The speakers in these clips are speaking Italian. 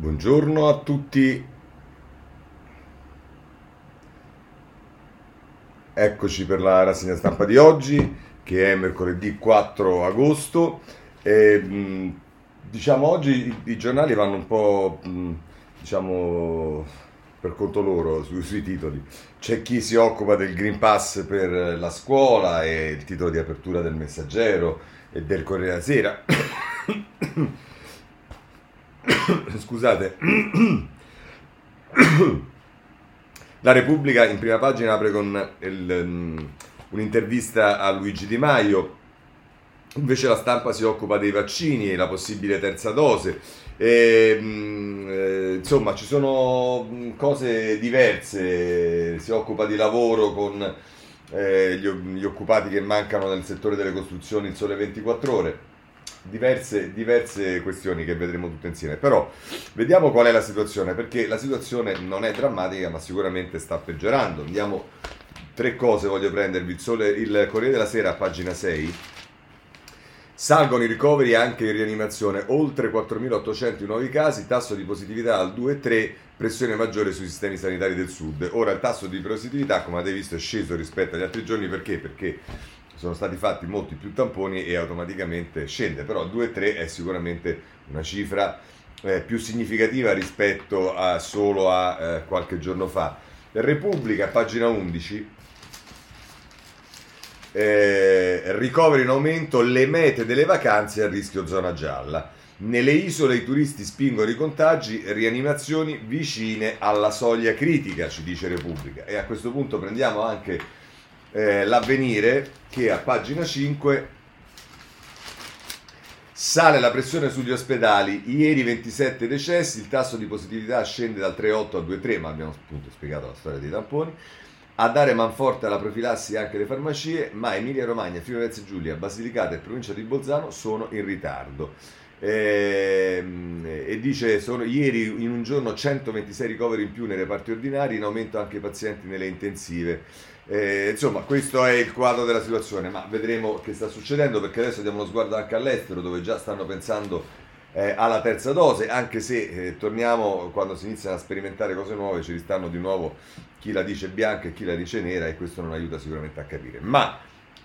Buongiorno a tutti, eccoci per la rassegna stampa di oggi che è mercoledì 4 agosto. E, mh, diciamo oggi i, giornali vanno un po' mh, diciamo per conto loro sui, sui titoli. C'è chi si occupa del Green Pass per la scuola e il titolo di apertura del Messaggero e del Corriere della Sera. Scusate. La Repubblica in prima pagina apre con il, um, un'intervista a Luigi Di Maio. Invece la stampa si occupa dei vaccini e la possibile terza dose. E, um, eh, insomma, ci sono mm, cose diverse. Si occupa di lavoro con eh, gli, gli occupati che mancano nel settore delle costruzioni in sole 24 ore diverse, diverse questioni che vedremo tutte insieme. Però vediamo qual è la situazione, perché la situazione non è drammatica, ma sicuramente sta peggiorando. Andiamo, tre cose voglio prendervi. Il, Sole, il Corriere della Sera, pagina 6. Salgono i ricoveri anche in rianimazione, oltre 4.800 nuovi casi, tasso di positività al 2,3, pressione maggiore sui sistemi sanitari del sud. Ora il tasso di positività, come avete visto, è sceso rispetto agli altri giorni perché? Perché sono stati fatti molti più tamponi e automaticamente scende, però 2-3 è sicuramente una cifra eh, più significativa rispetto a solo a eh, qualche giorno fa. Repubblica, pagina 11, eh, ricoveri in aumento le mete delle vacanze a rischio zona gialla. Nelle isole i turisti spingono i contagi, rianimazioni vicine alla soglia critica, ci dice Repubblica. E a questo punto prendiamo anche eh, l'avvenire che a pagina 5 sale la pressione sugli ospedali, ieri 27 decessi, il tasso di positività scende dal 3,8 al 2,3, ma abbiamo appunto spiegato la storia dei tamponi. A dare manforte alla profilassi anche le farmacie, ma Emilia Romagna, Firenze Giulia, Basilicata e provincia di Bolzano sono in ritardo. E, ehm, e dice sono ieri in un giorno 126 ricoveri in più nei reparti ordinari, in aumento anche i pazienti nelle intensive. Eh, insomma, questo è il quadro della situazione, ma vedremo che sta succedendo perché adesso diamo uno sguardo anche all'estero dove già stanno pensando eh, alla terza dose, anche se eh, torniamo quando si iniziano a sperimentare cose nuove, ci ristanno di nuovo chi la dice bianca e chi la dice nera e questo non aiuta sicuramente a capire. Ma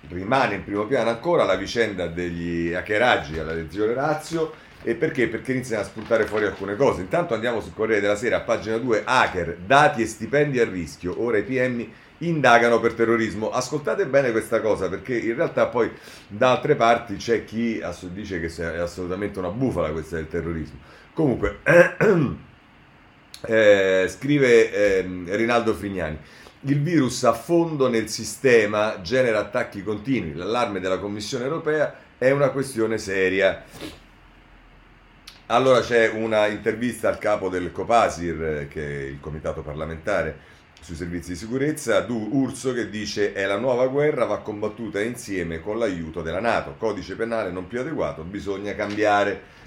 rimane in primo piano ancora la vicenda degli hackeraggi alla lezione Razio e perché? Perché iniziano a spuntare fuori alcune cose. Intanto andiamo sul Corriere della Sera, a pagina 2, hacker, dati e stipendi a rischio, ora i PM indagano per terrorismo. Ascoltate bene questa cosa perché in realtà poi da altre parti c'è chi dice che è assolutamente una bufala questa del terrorismo. Comunque, eh, scrive eh, Rinaldo Frignani. Il virus a fondo nel sistema genera attacchi continui. L'allarme della Commissione europea è una questione seria. Allora c'è una intervista al capo del Copasir, eh, che è il comitato parlamentare sui servizi di sicurezza, Du Urso che dice è la nuova guerra va combattuta insieme con l'aiuto della Nato, codice penale non più adeguato, bisogna cambiare.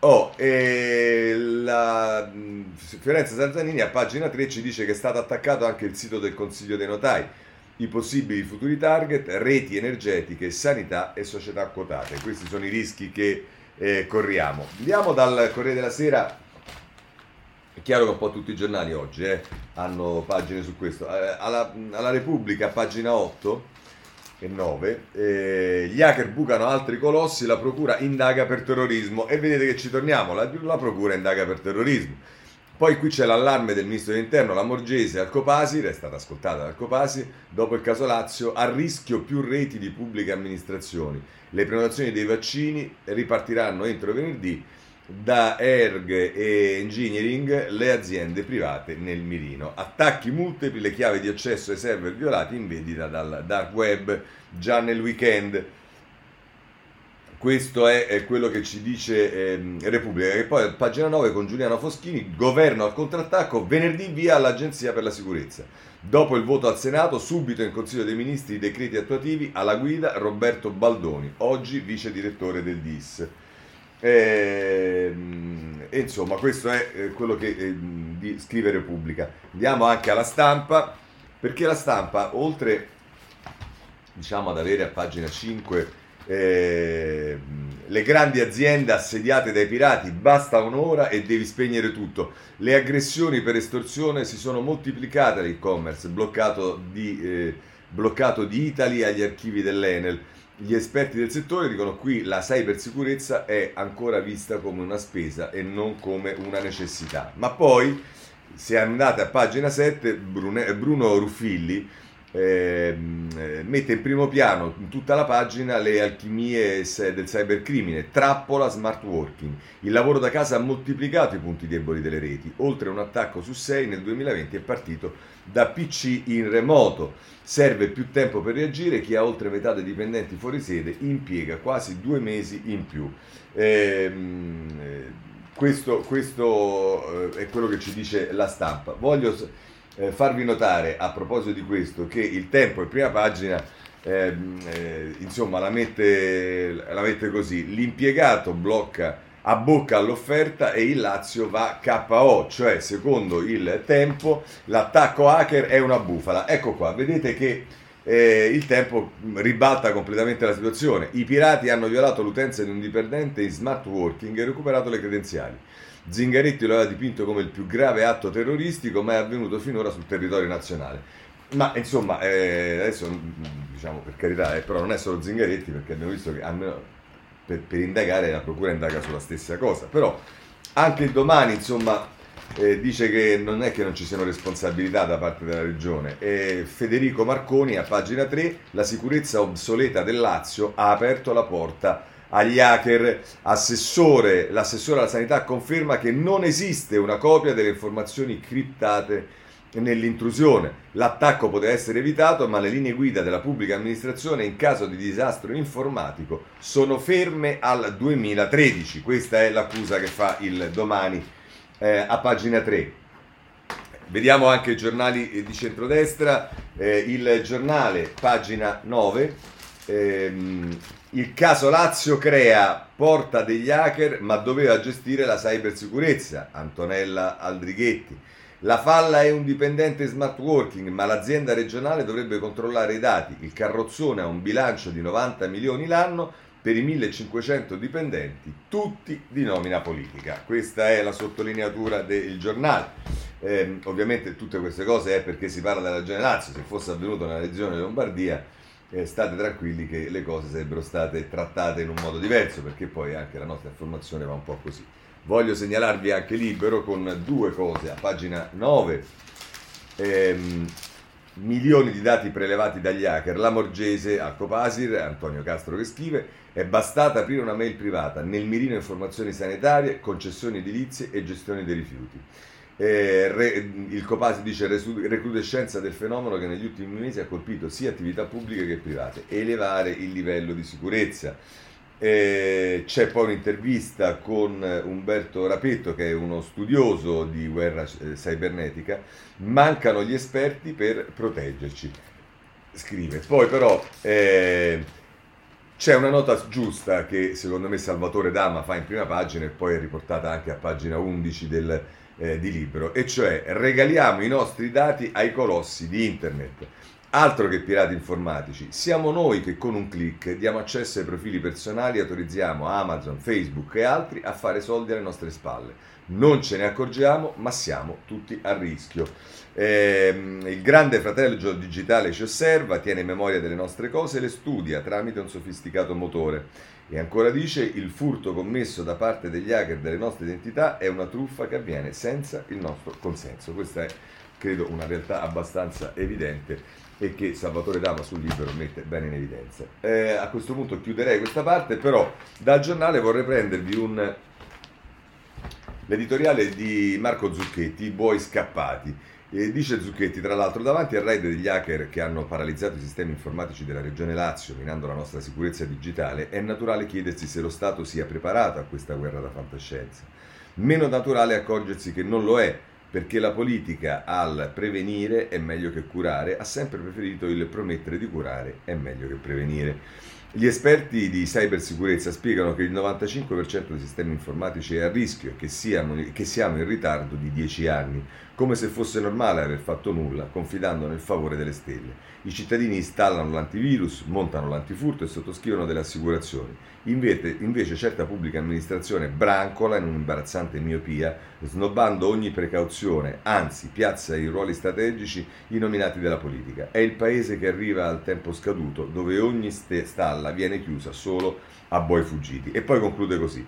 Oh, e la Fiorenza Santanini a pagina 3 ci dice che è stato attaccato anche il sito del Consiglio dei Notai, i possibili futuri target, reti energetiche, sanità e società quotate. Questi sono i rischi che eh, corriamo. Andiamo dal Corriere della Sera chiaro che un po' tutti i giornali oggi eh, hanno pagine su questo. Eh, alla, alla, Repubblica, pagina 8 e 9, eh, gli hacker bucano altri colossi, la procura indaga per terrorismo. E vedete che ci torniamo, la, la procura indaga per terrorismo. Poi qui c'è l'allarme del ministro dell'interno, la Morgese al Copasir, è stata ascoltata dal Copasir, dopo il caso Lazio, a rischio più reti di pubbliche amministrazioni. Le prenotazioni dei vaccini ripartiranno entro venerdì da Erg e Engineering le aziende private nel mirino. Attacchi multipli, le chiavi di accesso ai server violati in vendita dal dark web già nel weekend. Questo è, è quello che ci dice eh, Repubblica. E poi pagina 9 con Giuliano Foschini, governo al contrattacco, venerdì via all'Agenzia per la Sicurezza. Dopo il voto al Senato, subito in Consiglio dei Ministri i decreti attuativi, alla guida Roberto Baldoni, oggi vice direttore del DIS. E, ehm, e insomma, questo è eh, quello che eh, di scrive Repubblica. Andiamo anche alla stampa, perché la stampa, oltre diciamo, ad avere a pagina 5 eh, le grandi aziende assediate dai pirati, basta un'ora e devi spegnere tutto. Le aggressioni per estorsione si sono moltiplicate all'e-commerce, bloccato di, eh, bloccato di Italy agli archivi dell'Enel. Gli esperti del settore dicono qui la cybersicurezza è ancora vista come una spesa e non come una necessità. Ma poi, se andate a pagina 7, Bruno Ruffilli Ehm, eh, mette in primo piano in tutta la pagina le alchimie del cybercrimine, trappola smart working. Il lavoro da casa ha moltiplicato i punti deboli delle reti, oltre un attacco su 6 nel 2020 è partito da PC in remoto. Serve più tempo per reagire, chi ha oltre metà dei dipendenti fuori sede impiega quasi due mesi in più. Ehm, eh, questo, questo eh, è quello che ci dice la stampa. Voglio eh, farvi notare a proposito di questo che il tempo in prima pagina eh, eh, insomma la mette, la mette così l'impiegato blocca bocca all'offerta e il Lazio va KO, cioè secondo il tempo l'attacco hacker è una bufala. Ecco qua, vedete che eh, il tempo ribalta completamente la situazione. I pirati hanno violato l'utenza di un dipendente in smart working e recuperato le credenziali. Zingaretti lo aveva dipinto come il più grave atto terroristico mai avvenuto finora sul territorio nazionale. Ma insomma, eh, adesso diciamo per carità, eh, però non è solo Zingaretti perché abbiamo visto che almeno per, per, indagare la procura indaga sulla stessa cosa. Però anche domani, insomma, eh, dice che non è che non ci siano responsabilità da parte della regione. E Federico Marconi a pagina 3, la sicurezza obsoleta del Lazio ha aperto la porta agli hacker. Assessore, l'assessore alla sanità conferma che non esiste una copia delle informazioni criptate nell'intrusione. L'attacco poteva essere evitato, ma le linee guida della pubblica amministrazione in caso di disastro informatico sono ferme al 2013. Questa è l'accusa che fa il domani eh, a pagina 3. Vediamo anche i giornali di centrodestra, eh, il giornale, pagina 9, ehm, il caso Lazio crea porta degli hacker ma doveva gestire la cybersicurezza, Antonella Aldrighetti. La falla è un dipendente smart working, ma l'azienda regionale dovrebbe controllare i dati. Il carrozzone ha un bilancio di 90 milioni l'anno per i 1500 dipendenti, tutti di nomina politica. Questa è la sottolineatura del giornale. Eh, ovviamente tutte queste cose è perché si parla della regione Lazio, se fosse avvenuto nella regione Lombardia eh, state tranquilli che le cose sarebbero state trattate in un modo diverso, perché poi anche la nostra informazione va un po' così. Voglio segnalarvi anche libero con due cose, a pagina 9, ehm, milioni di dati prelevati dagli hacker, la Morgese al Copasir, Antonio Castro che scrive, è bastata aprire una mail privata, nel mirino informazioni sanitarie, concessioni edilizie e gestione dei rifiuti. Eh, re, il Copasi dice recrudescenza del fenomeno che negli ultimi mesi ha colpito sia attività pubbliche che private, elevare il livello di sicurezza. Eh, c'è poi un'intervista con Umberto Rapetto che è uno studioso di guerra eh, cibernetica, mancano gli esperti per proteggerci, scrive. Poi però eh, c'è una nota giusta che secondo me Salvatore Dama fa in prima pagina e poi è riportata anche a pagina 11 del eh, di libro, e cioè regaliamo i nostri dati ai colossi di internet. Altro che pirati informatici, siamo noi che con un clic diamo accesso ai profili personali e autorizziamo Amazon, Facebook e altri a fare soldi alle nostre spalle. Non ce ne accorgiamo, ma siamo tutti a rischio. Eh, il grande fratello digitale ci osserva, tiene memoria delle nostre cose e le studia tramite un sofisticato motore. E ancora dice, il furto commesso da parte degli hacker delle nostre identità è una truffa che avviene senza il nostro consenso. Questa è, credo, una realtà abbastanza evidente e che Salvatore Dama sul libro mette bene in evidenza. Eh, a questo punto chiuderei questa parte, però dal giornale vorrei prendervi un, l'editoriale di Marco Zucchetti, I buoi scappati e dice Zucchetti, tra l'altro, davanti al raid degli hacker che hanno paralizzato i sistemi informatici della regione Lazio, minando la nostra sicurezza digitale, è naturale chiedersi se lo Stato sia preparato a questa guerra da fantascienza. Meno naturale accorgersi che non lo è, perché la politica al prevenire è meglio che curare ha sempre preferito il promettere di curare è meglio che prevenire. Gli esperti di cybersicurezza spiegano che il 95% dei sistemi informatici è a rischio e che che siamo in ritardo di 10 anni, come se fosse normale aver fatto nulla, confidando nel favore delle stelle. I cittadini installano l'antivirus, montano l'antifurto e sottoscrivono delle assicurazioni. Invece, invece certa pubblica amministrazione brancola in un'imbarazzante miopia, snobbando ogni precauzione, anzi piazza i ruoli strategici i nominati della politica. È il paese che arriva al tempo scaduto, dove ogni stalla viene chiusa solo a buoi fuggiti. E poi conclude così.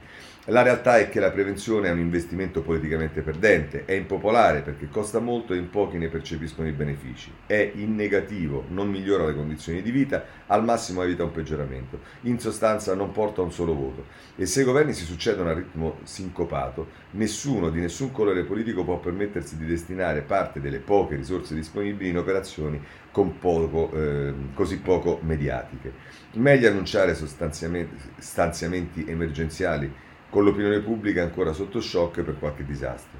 La realtà è che la prevenzione è un investimento politicamente perdente, è impopolare perché costa molto e in pochi ne percepiscono i benefici, è in negativo, non migliora le condizioni di vita, al massimo evita un peggioramento, in sostanza non porta un solo voto. E se i governi si succedono a ritmo sincopato, nessuno di nessun colore politico può permettersi di destinare parte delle poche risorse disponibili in operazioni poco, eh, così poco mediatiche. Meglio annunciare stanziamenti emergenziali con l'opinione pubblica ancora sotto shock per qualche disastro.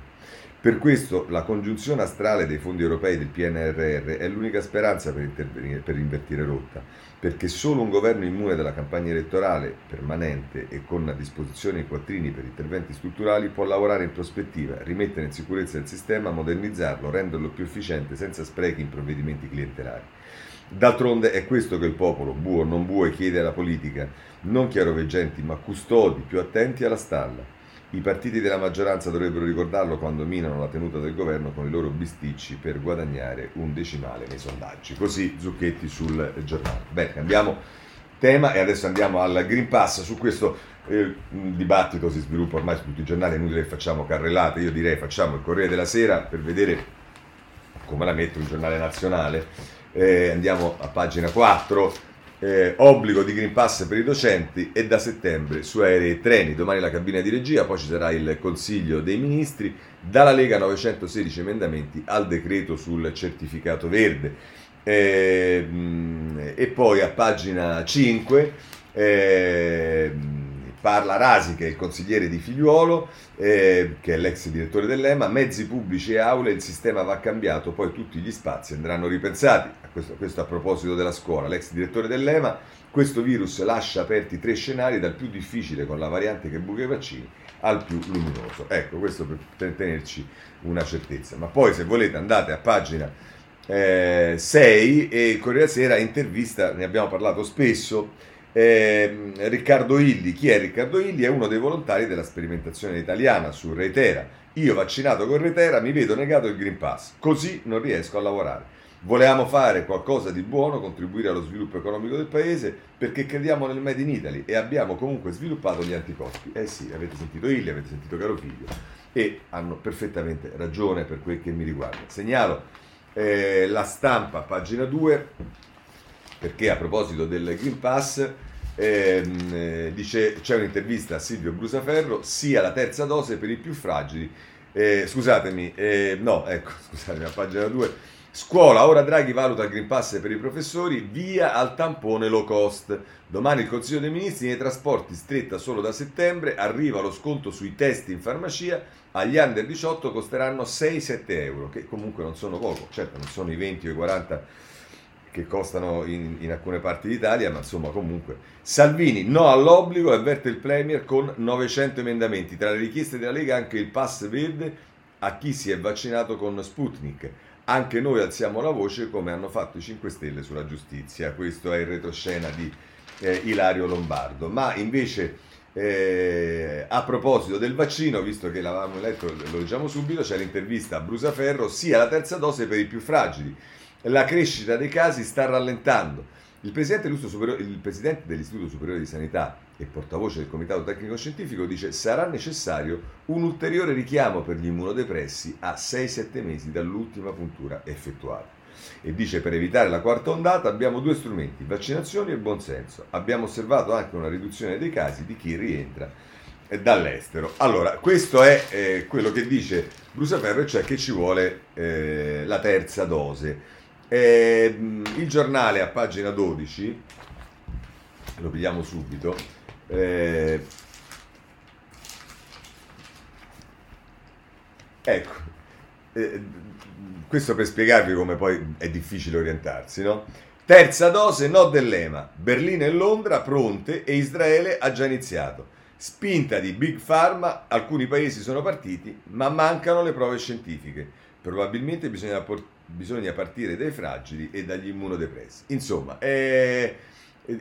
Per questo la congiunzione astrale dei fondi europei del PNRR è l'unica speranza per, per invertire rotta, perché solo un governo immune dalla campagna elettorale permanente e con a disposizione i quattrini per interventi strutturali può lavorare in prospettiva, rimettere in sicurezza il sistema, modernizzarlo, renderlo più efficiente senza sprechi in provvedimenti clientelari. D'altronde è questo che il popolo, buo o non buo, chiede alla politica, non chiaroveggenti, ma custodi più attenti alla stalla. I partiti della maggioranza dovrebbero ricordarlo quando minano la tenuta del governo con i loro bisticci per guadagnare un decimale nei sondaggi. Così Zucchetti sul giornale. Bene, cambiamo tema e adesso andiamo al Green Pass. Su questo eh, dibattito si sviluppa ormai su tutti i giornali, è inutile che facciamo carrellate, io direi facciamo il Corriere della Sera per vedere come la mette un giornale nazionale eh, andiamo a pagina 4. Eh, obbligo di Green Pass per i docenti e da settembre su aerei e treni. Domani la cabina di regia, poi ci sarà il Consiglio dei Ministri. Dalla Lega 916 emendamenti al decreto sul certificato verde. Eh, e poi a pagina 5 eh, parla Rasi, che è il consigliere di Figliuolo, eh, che è l'ex direttore dell'EMA, mezzi pubblici e aule, il sistema va cambiato, poi tutti gli spazi andranno ripensati. Questo, questo a proposito della scuola, l'ex direttore dell'EMA, questo virus lascia aperti tre scenari, dal più difficile con la variante che buca i vaccini al più luminoso. Ecco, questo per tenerci una certezza. Ma poi se volete andate a pagina eh, 6 e il Corriere Sera intervista, ne abbiamo parlato spesso, eh, Riccardo Illi, chi è Riccardo Illi? È uno dei volontari della sperimentazione italiana su Reitera. Io vaccinato con Reitera mi vedo negato il Green Pass, così non riesco a lavorare. Volevamo fare qualcosa di buono, contribuire allo sviluppo economico del paese perché crediamo nel Made in Italy e abbiamo comunque sviluppato gli anticorpi. Eh sì, avete sentito Illi, avete sentito caro figlio e hanno perfettamente ragione per quel che mi riguarda. Segnalo eh, la stampa, pagina 2, perché a proposito del Green Pass eh, dice, c'è un'intervista a Silvio Brusaferro, sia la terza dose per i più fragili. Eh, scusatemi, eh, no, ecco, scusatemi, a pagina 2. Scuola, ora Draghi valuta il Green Pass per i professori, via al tampone low cost. Domani il Consiglio dei Ministri nei trasporti stretta solo da settembre, arriva lo sconto sui test in farmacia, agli under 18 costeranno 6-7 euro, che comunque non sono poco, certo non sono i 20 o i 40 che costano in, in, alcune parti d'Italia, ma insomma comunque. Salvini no all'obbligo e avverte il Premier con 900 emendamenti. Tra le richieste della Lega anche il pass verde a chi si è vaccinato con Sputnik. Anche noi alziamo la voce come hanno fatto i 5 Stelle sulla giustizia. Questo è il retroscena di eh, Ilario Lombardo. Ma invece... Eh, a proposito del vaccino, visto che l'avevamo letto, lo leggiamo subito, c'è l'intervista a Brusaferro, sia la terza dose per i più fragili la crescita dei casi sta rallentando. Il presidente, il presidente, dell'Istituto Superiore di Sanità e portavoce del Comitato Tecnico Scientifico dice sarà necessario un ulteriore richiamo per gli immunodepressi a 6-7 mesi dall'ultima puntura effettuata. E dice per evitare la quarta ondata abbiamo due strumenti, vaccinazioni e buonsenso. Abbiamo osservato anche una riduzione dei casi di chi rientra dall'estero. Allora, questo è eh, quello che dice Brusaferro, cioè che ci vuole eh, la terza dose. Eh, il giornale a pagina 12, lo vediamo subito, eh, ecco, eh, questo per spiegarvi come poi è difficile orientarsi, no? Terza dose, no dell'EMA. Berlino e Londra pronte e Israele ha già iniziato. Spinta di Big Pharma, alcuni paesi sono partiti, ma mancano le prove scientifiche. Probabilmente bisogna, bisogna partire dai fragili e dagli immunodepressi. Insomma, è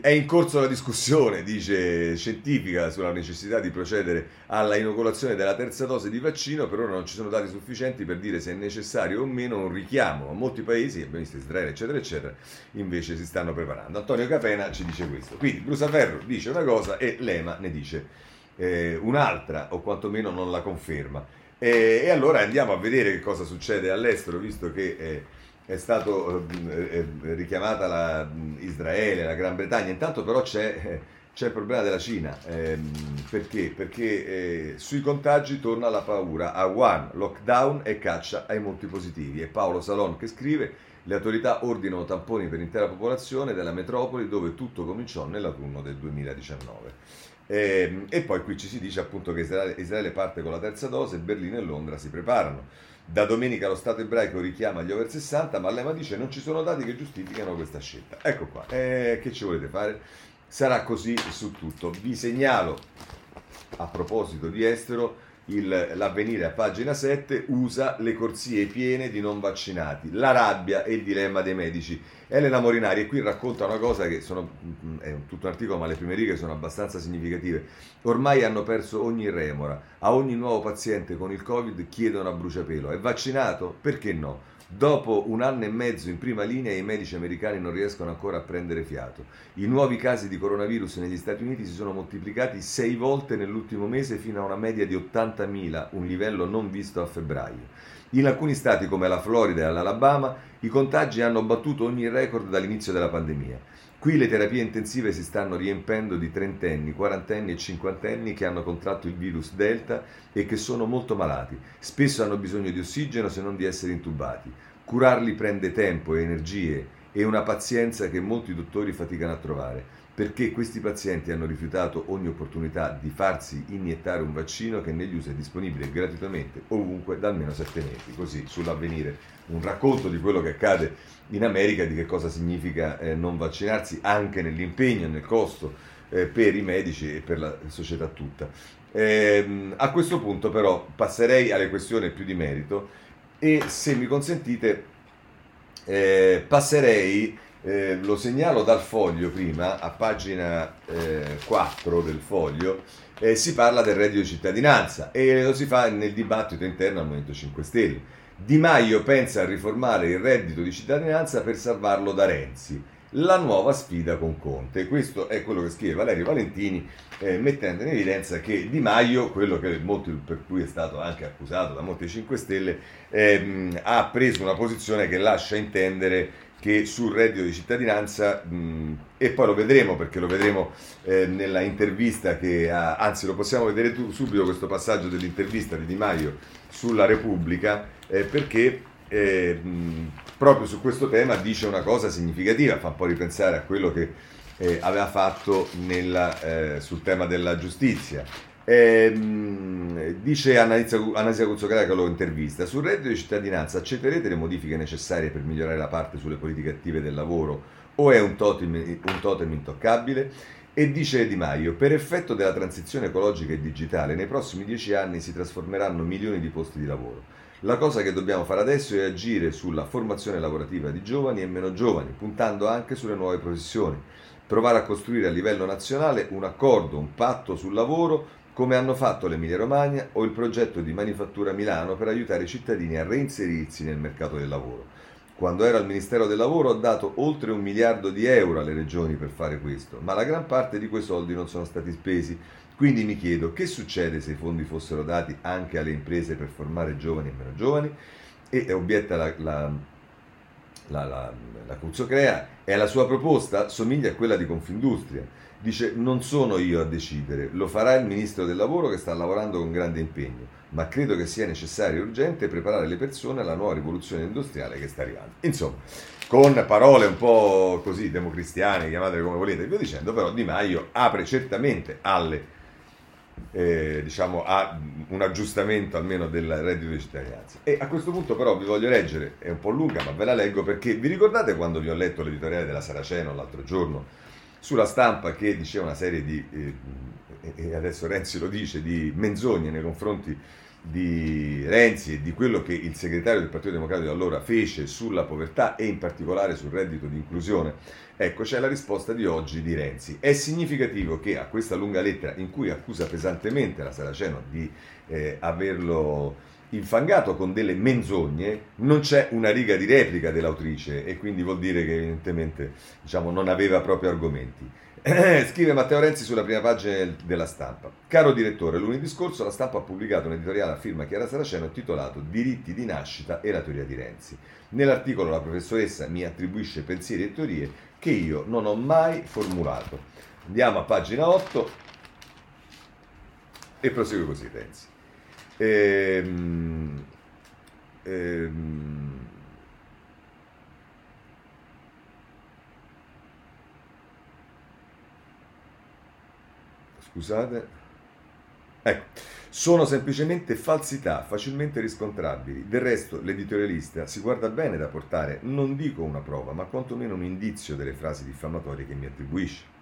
è in corso la discussione, dice scientifica, sulla necessità di procedere alla inoculazione della terza dose di vaccino, per ora non ci sono dati sufficienti per dire se è necessario o meno un richiamo. Molti paesi, abbiamo visto Israele, eccetera, eccetera, invece si stanno preparando. Antonio Capena ci dice questo. Quindi Brusaferro dice una cosa e Lema ne dice eh, un'altra, o quantomeno non la conferma. E, e, allora andiamo a vedere che cosa succede all'estero, visto che... Eh, è stato eh, eh, richiamata la, Israele, la Gran Bretagna, intanto però c'è, c'è il problema della Cina, ehm, perché? Perché eh, sui contagi torna la paura, a Wuhan lockdown e caccia ai molti positivi. È Paolo Salon che scrive, le autorità ordinano tamponi per l'intera popolazione della metropoli dove tutto cominciò nell'autunno del 2019. E, ehm, e poi qui ci si dice appunto che Israele, Israele parte con la terza dose, Berlino e Londra si preparano. Da domenica lo Stato ebraico richiama gli over 60, ma l'EMA dice non ci sono dati che giustificano questa scelta. Ecco qua, eh, che ci volete fare? Sarà così su tutto. Vi segnalo, a proposito di estero, il, l'avvenire a pagina 7 usa le corsie piene di non vaccinati, la rabbia e il dilemma dei medici. Elena Morinari e qui racconta una cosa che sono, è tutto un articolo ma le prime righe sono abbastanza significative. Ormai hanno perso ogni remora, a ogni nuovo paziente con il Covid chiedono a bruciapelo, è vaccinato? Perché no? Dopo un anno e mezzo in prima linea i medici americani non riescono ancora a prendere fiato. I nuovi casi di coronavirus negli Stati Uniti si sono moltiplicati sei volte nell'ultimo mese fino a una media di 80.000, un livello non visto a febbraio. In alcuni stati come la Florida e l'Alabama i contagi hanno battuto ogni record dall'inizio della pandemia. Qui le terapie intensive si stanno riempendo di trentenni, quarantenni e cinquantenni che hanno contratto il virus Delta e che sono molto malati. Spesso hanno bisogno di ossigeno se non di essere intubati. Curarli prende tempo e energie e una pazienza che molti dottori faticano a trovare, perché questi pazienti hanno rifiutato ogni opportunità di farsi iniettare un vaccino che negli USA è disponibile gratuitamente ovunque da almeno sette mesi. Così sull'avvenire un racconto di quello che accade in America di che cosa significa eh, non vaccinarsi anche nell'impegno, nel costo eh, per i medici e per la società tutta. Eh, a questo punto però passerei alle questioni più di merito e se mi consentite eh, passerei, eh, lo segnalo dal foglio prima, a pagina 4 eh, del foglio, si parla del reddito di cittadinanza e lo si fa nel dibattito interno al Movimento 5 Stelle. Di Maio pensa a riformare il reddito di cittadinanza per salvarlo da Renzi. La nuova sfida con Conte. Questo è quello che scrive Valerio Valentini, eh, mettendo in evidenza che Di Maio, quello molti, per cui è stato anche accusato da molti 5 Stelle, ehm, ha preso una posizione che lascia intendere che sul reddito di cittadinanza, mh, e poi lo vedremo perché lo vedremo eh, nella intervista che ha, anzi lo possiamo vedere tu, subito questo passaggio dell'intervista di Di Maio sulla Repubblica, eh, perché eh, mh, proprio su questo tema dice una cosa significativa, fa un po' ripensare a quello che eh, aveva fatto nella, eh, sul tema della giustizia. Eh, dice Anasia Cuzzocara che lo intervista sul reddito di cittadinanza accetterete le modifiche necessarie per migliorare la parte sulle politiche attive del lavoro o è un totem, un totem intoccabile? E dice Di Maio, per effetto della transizione ecologica e digitale nei prossimi dieci anni si trasformeranno milioni di posti di lavoro. La cosa che dobbiamo fare adesso è agire sulla formazione lavorativa di giovani e meno giovani, puntando anche sulle nuove professioni. Provare a costruire a livello nazionale un accordo, un patto sul lavoro come hanno fatto l'Emilia Romagna o il progetto di Manifattura Milano per aiutare i cittadini a reinserirsi nel mercato del lavoro. Quando ero al Ministero del Lavoro ho dato oltre un miliardo di euro alle regioni per fare questo, ma la gran parte di quei soldi non sono stati spesi. Quindi mi chiedo che succede se i fondi fossero dati anche alle imprese per formare giovani e meno giovani? E obietta la, la, la, la, la Cuzzocrea, e la sua proposta somiglia a quella di Confindustria Dice non sono io a decidere, lo farà il Ministro del Lavoro che sta lavorando con grande impegno, ma credo che sia necessario e urgente preparare le persone alla nuova rivoluzione industriale che sta arrivando. Insomma, con parole un po' così democristiane, chiamatele come volete, e via dicendo, però Di Maio apre certamente alle eh, diciamo, a un aggiustamento almeno del reddito di cittadinanza. E a questo punto però vi voglio leggere, è un po' lunga ma ve la leggo perché vi ricordate quando vi ho letto l'editoriale della Saraceno l'altro giorno sulla stampa che diceva una serie di, eh, e adesso Renzi lo dice, di menzogne nei confronti di Renzi e di quello che il segretario del Partito Democratico allora fece sulla povertà e in particolare sul reddito di inclusione, ecco c'è la risposta di oggi di Renzi. È significativo che a questa lunga lettera in cui accusa pesantemente la Saraceno di eh, averlo infangato con delle menzogne, non c'è una riga di replica dell'autrice e quindi vuol dire che evidentemente diciamo, non aveva proprio argomenti. Scrive Matteo Renzi sulla prima pagina della stampa. Caro direttore, lunedì scorso la stampa ha pubblicato un editoriale a firma Chiara Saraceno titolato Diritti di nascita e la teoria di Renzi. Nell'articolo la professoressa mi attribuisce pensieri e teorie che io non ho mai formulato. Andiamo a pagina 8 e prosegue così Renzi. Ehm, ehm, scusate. Ecco, sono semplicemente falsità facilmente riscontrabili. Del resto, l'editorialista si guarda bene da portare, non dico una prova, ma quantomeno un indizio delle frasi diffamatorie che mi attribuisce.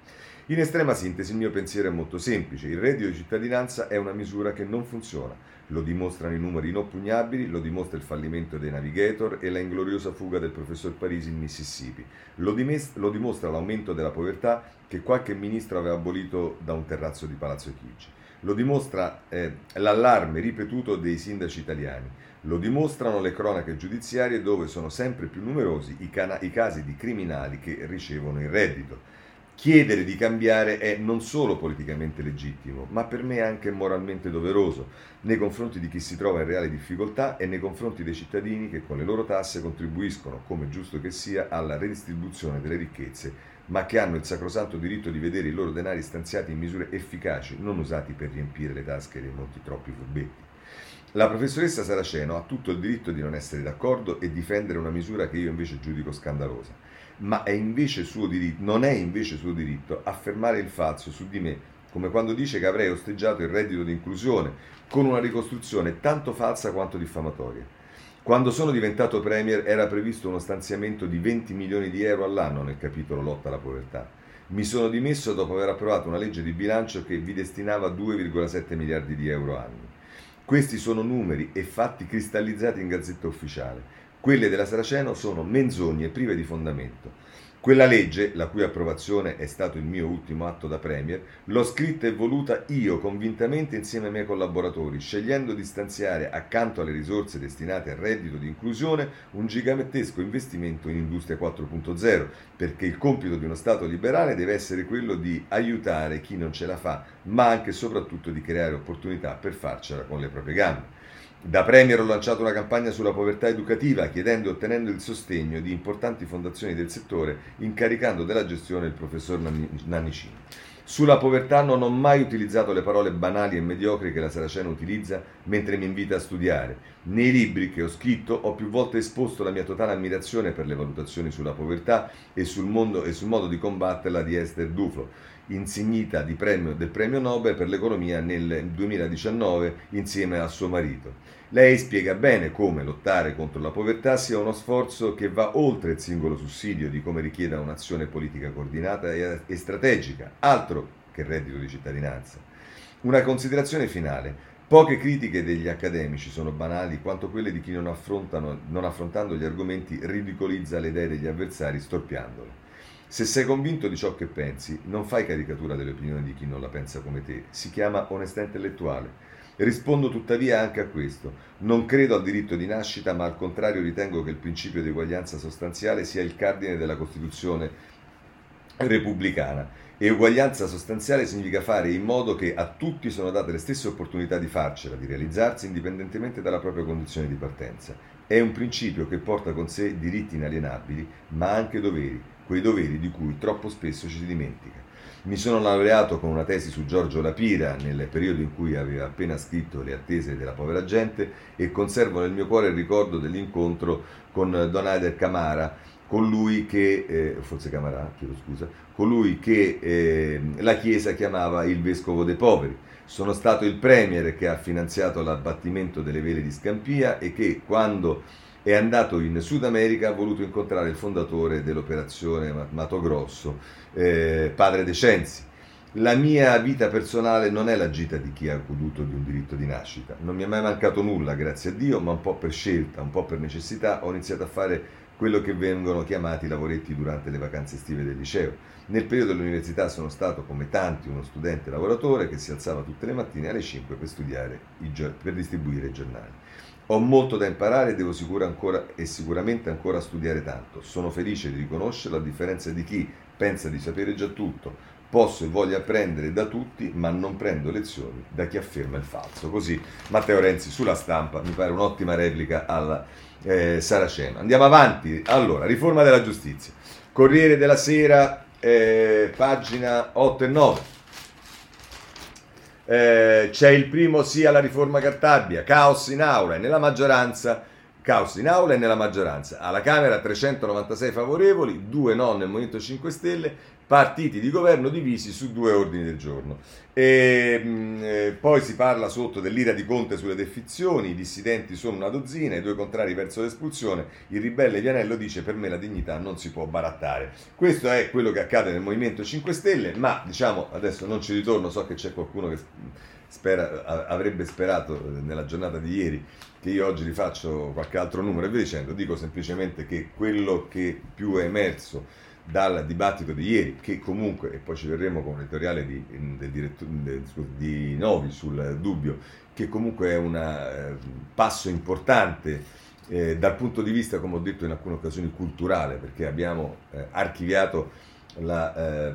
In estrema sintesi, il mio pensiero è molto semplice. Il reddito di cittadinanza è una misura che non funziona. Lo dimostrano i numeri inoppugnabili, lo dimostra il fallimento dei navigator e la ingloriosa fuga del professor Parisi in Mississippi. Lo, dimest- lo dimostra l'aumento della povertà che qualche ministro aveva abolito da un terrazzo di Palazzo Chigi. Lo dimostra eh, l'allarme ripetuto dei sindaci italiani. Lo dimostrano le cronache giudiziarie dove sono sempre più numerosi i, cana- i casi di criminali che ricevono il reddito. Chiedere di cambiare è non solo politicamente legittimo, ma per me anche moralmente doveroso nei confronti di chi si trova in reale difficoltà e nei confronti dei cittadini che con le loro tasse contribuiscono, come giusto che sia, alla redistribuzione delle ricchezze, ma che hanno il sacrosanto diritto di vedere i loro denari stanziati in misure efficaci, non usati per riempire le tasche dei molti troppi furbetti. La professoressa Saraceno ha tutto il diritto di non essere d'accordo e difendere una misura che io invece giudico scandalosa ma è invece suo diritto, non è invece suo diritto affermare il falso su di me, come quando dice che avrei osteggiato il reddito di inclusione con una ricostruzione tanto falsa quanto diffamatoria. Quando sono diventato Premier era previsto uno stanziamento di 20 milioni di euro all'anno nel capitolo lotta alla povertà. Mi sono dimesso dopo aver approvato una legge di bilancio che vi destinava 2,7 miliardi di euro annui. Questi sono numeri e fatti cristallizzati in gazzetta ufficiale. Quelle della Saraceno sono menzogne prive di fondamento. Quella legge, la cui approvazione è stato il mio ultimo atto da Premier, l'ho scritta e voluta io convintamente insieme ai miei collaboratori, scegliendo di stanziare accanto alle risorse destinate al reddito di inclusione un gigantesco investimento in Industria 4.0, perché il compito di uno Stato liberale deve essere quello di aiutare chi non ce la fa, ma anche e soprattutto di creare opportunità per farcela con le proprie gambe. Da Premier ho lanciato una campagna sulla povertà educativa, chiedendo e ottenendo il sostegno di importanti fondazioni del settore, incaricando della gestione il professor Nannicini. Sulla povertà non ho mai utilizzato le parole banali e mediocri che la Saraceno utilizza mentre mi invita a studiare. Nei libri che ho scritto ho più volte esposto la mia totale ammirazione per le valutazioni sulla povertà e sul, mondo, e sul modo di combatterla di Esther Duflo insignita premio, del premio Nobel per l'economia nel 2019 insieme a suo marito. Lei spiega bene come lottare contro la povertà sia uno sforzo che va oltre il singolo sussidio di come richieda un'azione politica coordinata e strategica, altro che reddito di cittadinanza. Una considerazione finale. Poche critiche degli accademici sono banali quanto quelle di chi non, non affrontando gli argomenti ridicolizza le idee degli avversari storpiandole. Se sei convinto di ciò che pensi, non fai caricatura delle opinioni di chi non la pensa come te, si chiama onestà intellettuale. Rispondo tuttavia anche a questo. Non credo al diritto di nascita, ma al contrario ritengo che il principio di eguaglianza sostanziale sia il cardine della Costituzione repubblicana. E uguaglianza sostanziale significa fare in modo che a tutti sono date le stesse opportunità di farcela, di realizzarsi indipendentemente dalla propria condizione di partenza. È un principio che porta con sé diritti inalienabili, ma anche doveri quei doveri di cui troppo spesso ci si dimentica. Mi sono laureato con una tesi su Giorgio Lapira nel periodo in cui aveva appena scritto Le attese della povera gente e conservo nel mio cuore il ricordo dell'incontro con Don Aider Camara colui che, eh, forse Camarà, chiedo scusa, colui che eh, la Chiesa chiamava il vescovo dei poveri. Sono stato il premier che ha finanziato l'abbattimento delle vele di Scampia e che quando è andato in Sud America ha voluto incontrare il fondatore dell'operazione Mato Grosso, eh, padre De Censi. La mia vita personale non è la gita di chi ha goduto di un diritto di nascita. Non mi è mai mancato nulla, grazie a Dio, ma un po' per scelta, un po' per necessità ho iniziato a fare quello che vengono chiamati lavoretti durante le vacanze estive del liceo. Nel periodo dell'università sono stato, come tanti, uno studente lavoratore che si alzava tutte le mattine alle 5 per studiare, per distribuire i giornali. Ho molto da imparare e devo sicura ancora, e sicuramente ancora studiare tanto. Sono felice di riconoscerlo a differenza di chi pensa di sapere già tutto, posso e voglio apprendere da tutti, ma non prendo lezioni da chi afferma il falso. Così Matteo Renzi sulla stampa mi pare un'ottima replica alla eh, Saraceno. Andiamo avanti. Allora, riforma della giustizia. Corriere della Sera, eh, pagina 8 e 9. Eh, c'è il primo sì alla riforma Cartabia, caos in aula e nella maggioranza Caos in aula e nella maggioranza. Alla Camera 396 favorevoli, 2 no nel Movimento 5 Stelle, partiti di governo divisi su due ordini del giorno. E, mh, mm, eh, poi si parla sotto dell'ira di Conte sulle defezioni, i dissidenti sono una dozzina, i due contrari verso l'espulsione, il ribelle Vianello dice per me la dignità non si può barattare. Questo è quello che accade nel Movimento 5 Stelle, ma diciamo adesso non ci ritorno, so che c'è qualcuno che spera, avrebbe sperato eh, nella giornata di ieri che io oggi rifaccio qualche altro numero e via dicendo, dico semplicemente che quello che più è emerso dal dibattito di ieri, che comunque, e poi ci verremo con l'editoriale di, del diretto, di Novi sul dubbio, che comunque è un eh, passo importante eh, dal punto di vista, come ho detto in alcune occasioni, culturale, perché abbiamo eh, archiviato la, eh,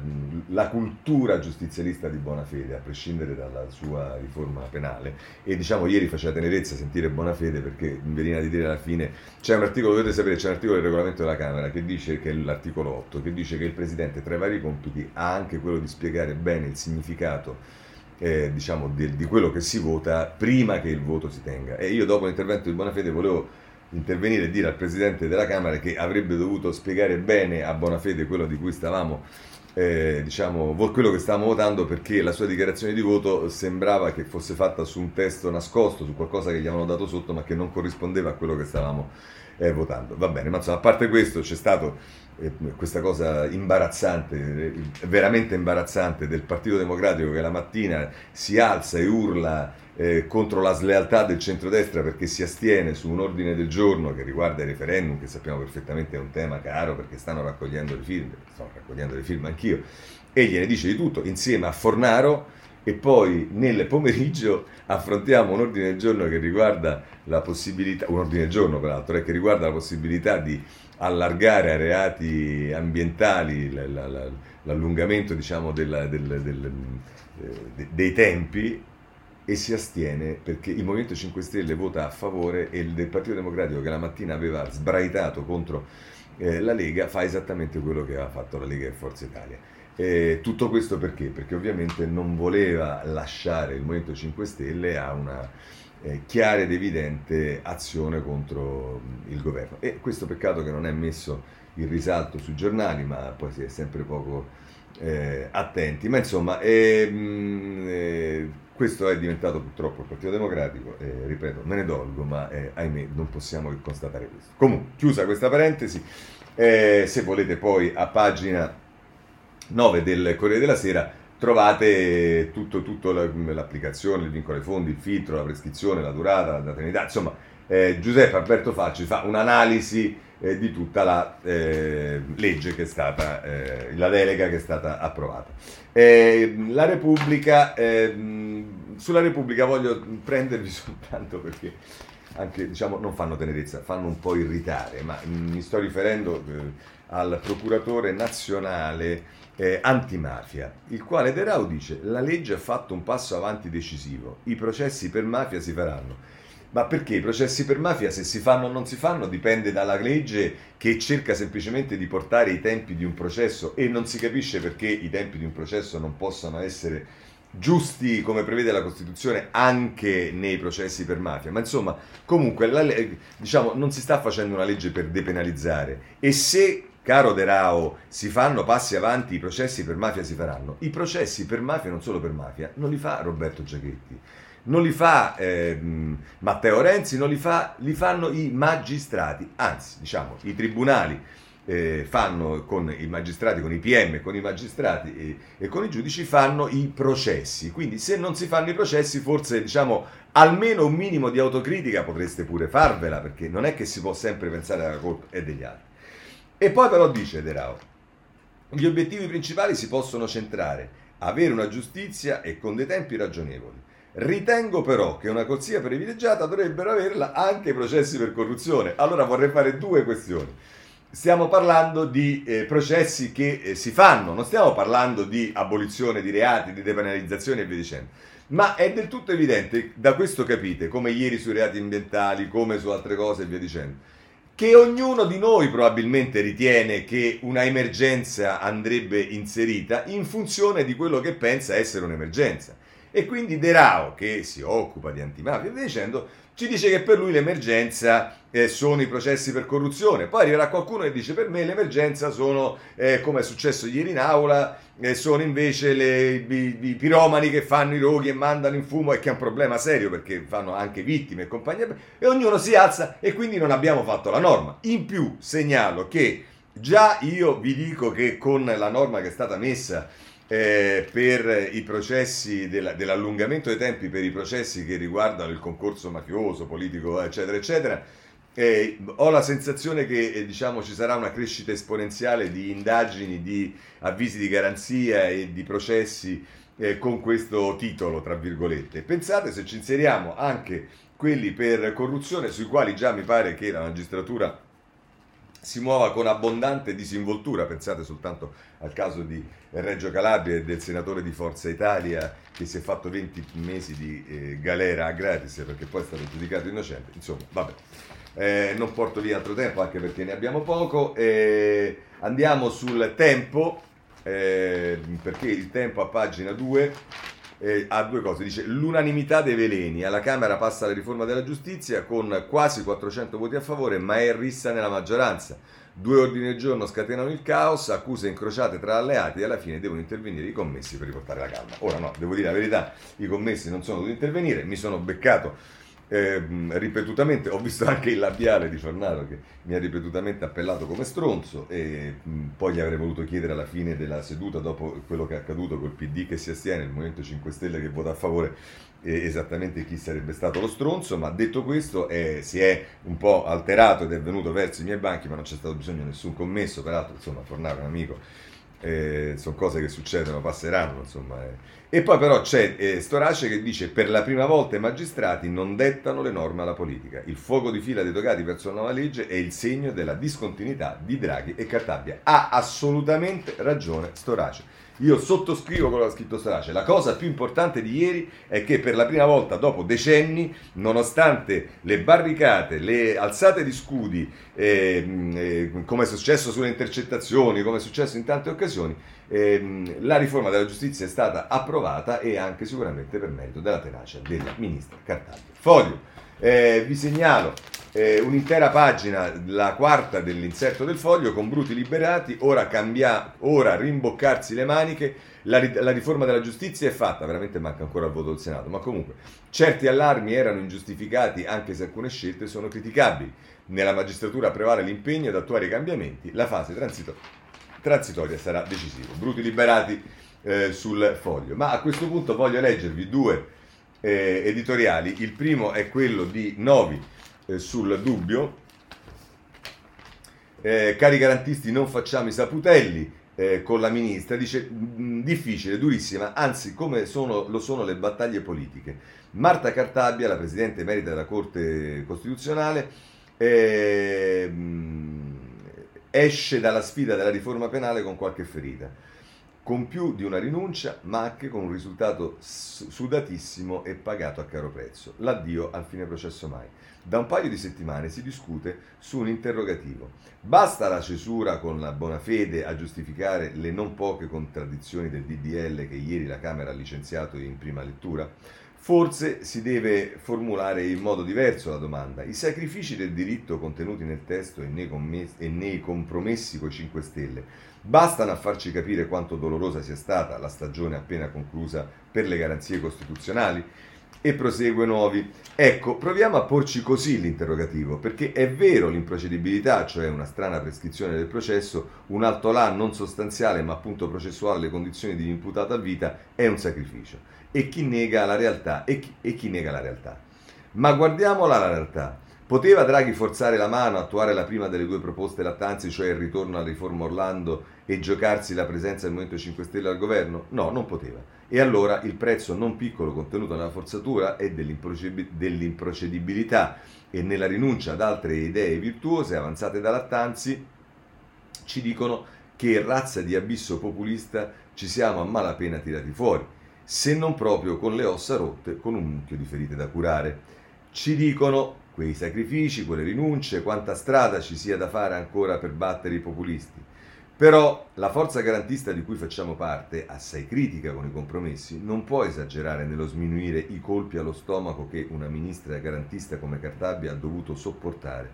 la, cultura giustizialista di Bonafede, a prescindere dalla sua riforma penale. E diciamo, ieri faceva tenerezza sentire Bonafede perché mi veniva di dire alla fine, c'è un articolo, dovete sapere, c'è un articolo del regolamento della Camera che dice, che l'articolo 8, che dice che il Presidente tra i vari compiti ha anche quello di spiegare bene il significato eh, diciamo, di, di quello che si vota prima che il voto si tenga. E io dopo l'intervento di Bonafede volevo intervenire e dire al Presidente della Camera che avrebbe dovuto spiegare bene a buona fede quello di cui stavamo, eh, diciamo, quello che stavamo votando perché la sua dichiarazione di voto sembrava che fosse fatta su un testo nascosto, su qualcosa che gli avevano dato sotto ma che non corrispondeva a quello che stavamo eh, votando. Va bene, ma insomma, a parte questo c'è stato questa cosa imbarazzante, veramente imbarazzante del Partito Democratico che la mattina si alza e urla eh, contro la slealtà del centrodestra perché si astiene su un ordine del giorno che riguarda il referendum, che sappiamo perfettamente è un tema caro perché stanno raccogliendo le firme, sto raccogliendo le firme anch'io, e gliene dice di tutto insieme a Fornaro e poi nel pomeriggio affrontiamo un ordine del giorno che riguarda la possibilità, un ordine del giorno peraltro, eh, che riguarda la possibilità di allargare a reati ambientali l'allungamento diciamo, della, del, del, eh, dei tempi e si astiene perché il Movimento 5 Stelle vota a favore e il del Partito Democratico che la mattina aveva sbraitato contro eh, la Lega fa esattamente quello che aveva fatto la Lega e Forza Italia. Eh, tutto questo perché? Perché ovviamente non voleva lasciare il Movimento 5 Stelle a una eh, chiara ed evidente azione contro il governo. E questo peccato che non è messo in risalto sui giornali, ma poi si è sempre poco eh, attenti. Ma insomma, ehm, eh, questo è diventato purtroppo il Partito Democratico, ripeto, me ne dolgo, ma eh, ahimè non possiamo che constatare questo. Comunque, chiusa questa parentesi, eh, se volete poi a pagina 9 del Corriere della Sera trovate tutto, tutto l'applicazione, il vincolo ai fondi, il filtro, la prescrizione, la durata, la databilità, insomma eh, Giuseppe Alberto Facci fa un'analisi eh, di tutta la eh, legge che è stata, eh, la delega che è stata approvata. Eh, la Repubblica, ehm, sulla Repubblica voglio prendervi soltanto perché anche diciamo non fanno tenerezza, fanno un po' irritare, ma mi sto riferendo eh, al procuratore nazionale eh, antimafia, il quale De Rau dice la legge ha fatto un passo avanti decisivo, i processi per mafia si faranno. Ma perché i processi per mafia, se si fanno o non si fanno, dipende dalla legge che cerca semplicemente di portare i tempi di un processo e non si capisce perché i tempi di un processo non possano essere giusti come prevede la Costituzione anche nei processi per mafia, ma insomma comunque la, diciamo, non si sta facendo una legge per depenalizzare e se caro De Rao, si fanno passi avanti, i processi per mafia si faranno. I processi per mafia, non solo per mafia, non li fa Roberto Giachetti, non li fa eh, Matteo Renzi, non li, fa, li fanno i magistrati, anzi, diciamo, i tribunali eh, fanno con i magistrati, con i PM, con i magistrati e, e, con i giudici fanno i processi. Quindi se non si fanno i processi, forse diciamo almeno un minimo di autocritica potreste pure farvela, perché non è che si può sempre pensare alla colpa è degli altri. E poi però dice De Rao, gli obiettivi principali si possono centrare, avere una giustizia e con dei tempi ragionevoli. Ritengo però che una corsia privilegiata dovrebbero averla anche i processi per corruzione. Allora vorrei fare due questioni stiamo parlando di eh, processi che eh, si fanno, non stiamo parlando di abolizione di reati, di depenalizzazione e via dicendo. Ma è del tutto evidente, da questo capite, come ieri sui reati ambientali, come su altre cose e via dicendo, che ognuno di noi probabilmente ritiene che una emergenza andrebbe inserita in funzione di quello che pensa essere un'emergenza. E quindi De Rao, che si occupa di antimafia dicendo, ci dice che per lui l'emergenza eh, sono i processi per corruzione. Poi arriverà qualcuno che dice per me l'emergenza sono, eh, come è successo ieri in aula, eh, sono invece le, i, i, piromani che fanno i roghi e mandano in fumo e che è un problema serio perché fanno anche vittime e compagnia. E ognuno si alza e quindi non abbiamo fatto la norma. In più segnalo che già io vi dico che con la norma che è stata messa eh, per i processi della, dell'allungamento dei tempi per i processi che riguardano il concorso mafioso, politico, eccetera, eccetera. Eh, ho la sensazione che eh, diciamo, ci sarà una crescita esponenziale di indagini, di avvisi di garanzia e di processi eh, con questo titolo, tra virgolette. Pensate se ci inseriamo anche quelli per corruzione, sui quali già mi pare che la magistratura si muova con abbondante disinvoltura, pensate soltanto al caso di Reggio Calabria e del senatore di Forza Italia che si è fatto 20 mesi di eh, galera a gratis perché poi è stato giudicato innocente, insomma, vabbè. Eh, non porto via altro tempo anche perché ne abbiamo poco. Eh, andiamo sul tempo, eh, perché il tempo a pagina 2 eh, ha due cose. Dice l'unanimità dei veleni. Alla Camera passa la riforma della giustizia con quasi 400 voti a favore, ma è rissa nella maggioranza. Due ordini del giorno scatenano il caos, accuse incrociate tra alleati e alla fine devono intervenire i commessi per riportare la calma. Ora no, devo dire la verità, i commessi non sono dovuti intervenire, mi sono beccato eh, ripetutamente, ho visto anche il labiale di Fornato che mi ha ripetutamente appellato come stronzo e mh, poi gli avrei voluto chiedere alla fine della seduta, dopo quello che è accaduto col PD che si astiene, il Movimento 5 Stelle che vota a favore, eh, esattamente chi sarebbe stato lo stronzo, ma detto questo eh, si è un po' alterato ed è venuto verso i miei banchi, ma non c'è stato bisogno di nessun commesso, peraltro insomma Fornato è un amico, eh, sono cose che succedono, passeranno, insomma. Eh. E poi però c'è eh, Storace che dice per la prima volta i magistrati non dettano le norme alla politica. Il fuoco di fila dei togati verso la nuova legge è il segno della discontinuità di Draghi e Cartabia. Ha assolutamente ragione Storace. Io sottoscrivo quello che ha scritto Strace. La cosa più importante di ieri è che per la prima volta dopo decenni, nonostante le barricate, le alzate di scudi, eh, eh, come è successo sulle intercettazioni, come è successo in tante occasioni, eh, la riforma della giustizia è stata approvata e anche sicuramente per merito della tenacia della ministra Cartaglio. Foglio. Eh, vi segnalo eh, un'intera pagina, la quarta dell'inserto del foglio, con bruti liberati, ora, cambia, ora rimboccarsi le maniche, la, la, riforma della giustizia è fatta, veramente manca ancora il voto del Senato, ma comunque certi allarmi erano ingiustificati anche se alcune scelte sono criticabili. Nella magistratura prevale l'impegno ad attuare i cambiamenti, la fase transito- transitoria sarà decisiva. Bruti liberati eh, sul foglio. Ma a questo punto voglio leggervi due eh, editoriali. Il primo è quello di Novi eh, sul dubbio. Eh, cari garantisti, non facciamo i saputelli eh, con la ministra. Dice mm, difficile, durissima, anzi, come sono, lo sono le battaglie politiche. Marta Cartabia, la presidente emerita della Corte Costituzionale, ehm, esce dalla sfida della riforma penale con qualche ferita con più di una rinuncia, ma anche con un risultato sudatissimo e pagato a caro prezzo. L'addio al fine processo mai. Da un paio di settimane si discute su un interrogativo. Basta la cesura con la buona fede a giustificare le non poche contraddizioni del DDL che ieri la Camera ha licenziato in prima lettura? Forse si deve formulare in modo diverso la domanda. I sacrifici del diritto contenuti nel testo e nei, commessi, e nei compromessi con i 5 Stelle bastano a farci capire quanto dolorosa sia stata la stagione appena conclusa per le garanzie costituzionali? E prosegue Nuovi. Ecco, proviamo a porci così l'interrogativo, perché è vero l'improcedibilità, cioè una strana prescrizione del processo, un alto là non sostanziale ma appunto processuale alle condizioni di imputato a vita, è un sacrificio e chi nega la realtà e chi, e chi nega la realtà. Ma guardiamola la realtà. Poteva Draghi forzare la mano, attuare la prima delle due proposte lattanzi, cioè il ritorno alla riforma Orlando e giocarsi la presenza del Movimento 5 Stelle al governo? No, non poteva. E allora il prezzo non piccolo contenuto nella forzatura e dell'improcedibilità e nella rinuncia ad altre idee virtuose avanzate da Lattanzi ci dicono che razza di abisso populista ci siamo a malapena tirati fuori se non proprio con le ossa rotte, con un mucchio di ferite da curare. Ci dicono quei sacrifici, quelle rinunce, quanta strada ci sia da fare ancora per battere i populisti. Però la forza garantista di cui facciamo parte, assai critica con i compromessi, non può esagerare nello sminuire i colpi allo stomaco che una ministra garantista come Cartabia ha dovuto sopportare.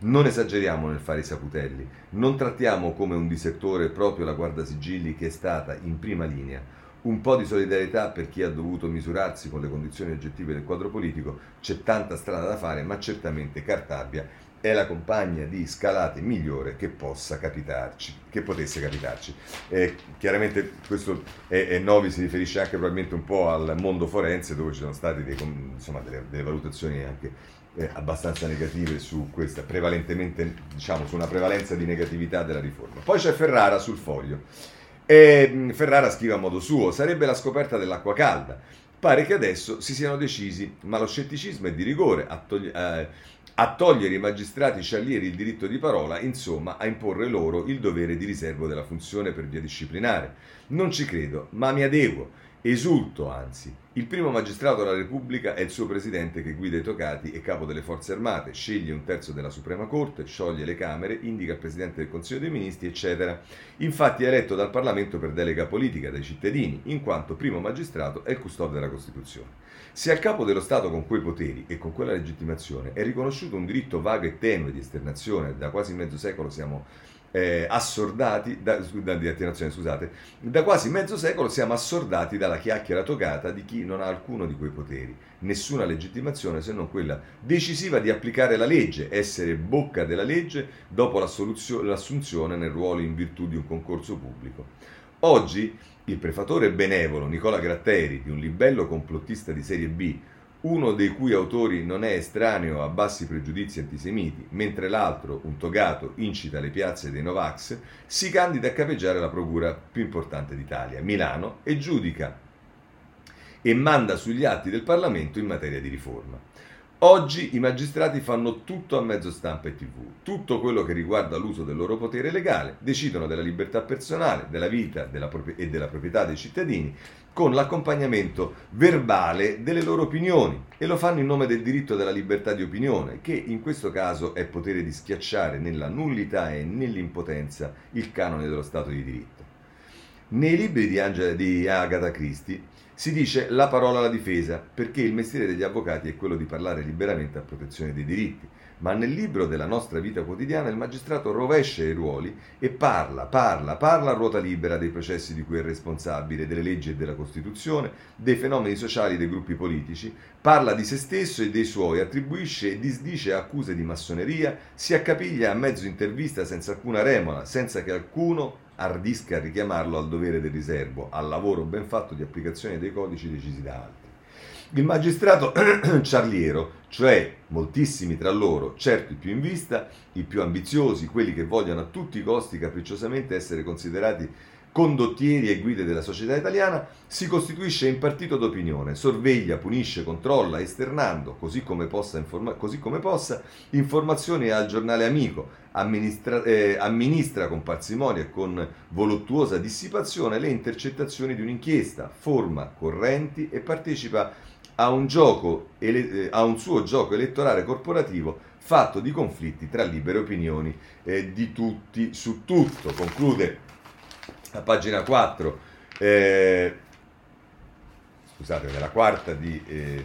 Non esageriamo nel fare i saputelli, non trattiamo come un disettore proprio la guardasigilli che è stata in prima linea, un po' di solidarietà per chi ha dovuto misurarsi con le condizioni oggettive del quadro politico, c'è tanta strada da fare, ma certamente Cartabia è la compagna di scalate migliore che possa capitarci, che potesse capitarci. Eh, chiaramente questo è, è, Novi si riferisce anche probabilmente un po' al mondo forense dove ci sono state dei, insomma, delle, delle, valutazioni anche eh, abbastanza negative su questa, prevalentemente diciamo su una prevalenza di negatività della riforma. Poi c'è Ferrara sul foglio e mm, Ferrara scrive a modo suo, sarebbe la scoperta dell'acqua calda. Pare che adesso si siano decisi, ma lo scetticismo è di rigore, a, togli- eh, a togliere i magistrati sciallieri il diritto di parola, insomma a imporre loro il dovere di riservo della funzione per via disciplinare. Non ci credo, ma mi adeguo. Esulto, anzi. Il primo magistrato della Repubblica è il suo presidente che guida i tocati e capo delle forze armate, sceglie un terzo della Suprema Corte, scioglie le Camere, indica il presidente del Consiglio dei Ministri, eccetera. Infatti è eletto dal Parlamento per delega politica dai cittadini, in quanto primo magistrato è il custode della Costituzione. Se al capo dello Stato con quei poteri e con quella legittimazione è riconosciuto un diritto vago e tenue di esternazione, da quasi mezzo secolo siamo eh, assordati, da, attinazione, scusate, da quasi mezzo secolo siamo assordati dalla chiacchiera tocata di chi non ha alcuno di quei poteri, nessuna legittimazione se non quella decisiva di applicare la legge, essere bocca della legge dopo l'assunzione nel ruolo in virtù di un concorso pubblico. Oggi il prefatore benevolo Nicola Gratteri, di un libello complottista di serie B, uno dei cui autori non è estraneo a bassi pregiudizi antisemiti, mentre l'altro, un togato, incita le piazze dei Novax, si candida a capeggiare la procura più importante d'Italia, Milano, e giudica e manda sugli atti del Parlamento in materia di riforma. Oggi i magistrati fanno tutto a mezzo stampa e tv, tutto quello che riguarda l'uso del loro potere legale, decidono della libertà personale, della vita della e della proprietà dei cittadini, con l'accompagnamento verbale delle loro opinioni e lo fanno in nome del diritto della libertà di opinione, che in questo caso è potere di schiacciare nella nullità e nell'impotenza il canone dello Stato di diritto. Nei libri di, Angela, di Agatha Christie si dice la parola alla difesa, perché il mestiere degli avvocati è quello di parlare liberamente a protezione dei diritti. Ma nel libro della nostra vita quotidiana il magistrato rovescia i ruoli e parla, parla, parla a ruota libera dei processi di cui è responsabile, delle leggi e della Costituzione, dei fenomeni sociali dei gruppi politici, parla di se stesso e dei suoi, attribuisce e disdice accuse di massoneria, si accapiglia a mezzo intervista senza alcuna remora, senza che alcuno ardisca a richiamarlo al dovere del riservo, al lavoro ben fatto di applicazione dei codici decisi da altri. Il magistrato ciarliero, cioè moltissimi tra loro, certo i più in vista, i più ambiziosi, quelli che vogliono a tutti i costi capricciosamente essere considerati condottieri e guide della società italiana, si costituisce in partito d'opinione, sorveglia, punisce, controlla, esternando, così come possa, informa- così come possa informazioni al giornale amico, amministra, eh, amministra con parsimonia e con voluttuosa dissipazione le intercettazioni di un'inchiesta, forma correnti e partecipa a un, gioco, ele- eh, a un suo gioco elettorale corporativo fatto di conflitti tra libere opinioni eh, di tutti su tutto. Conclude a pagina 4, eh, scusate, nella quarta di, eh,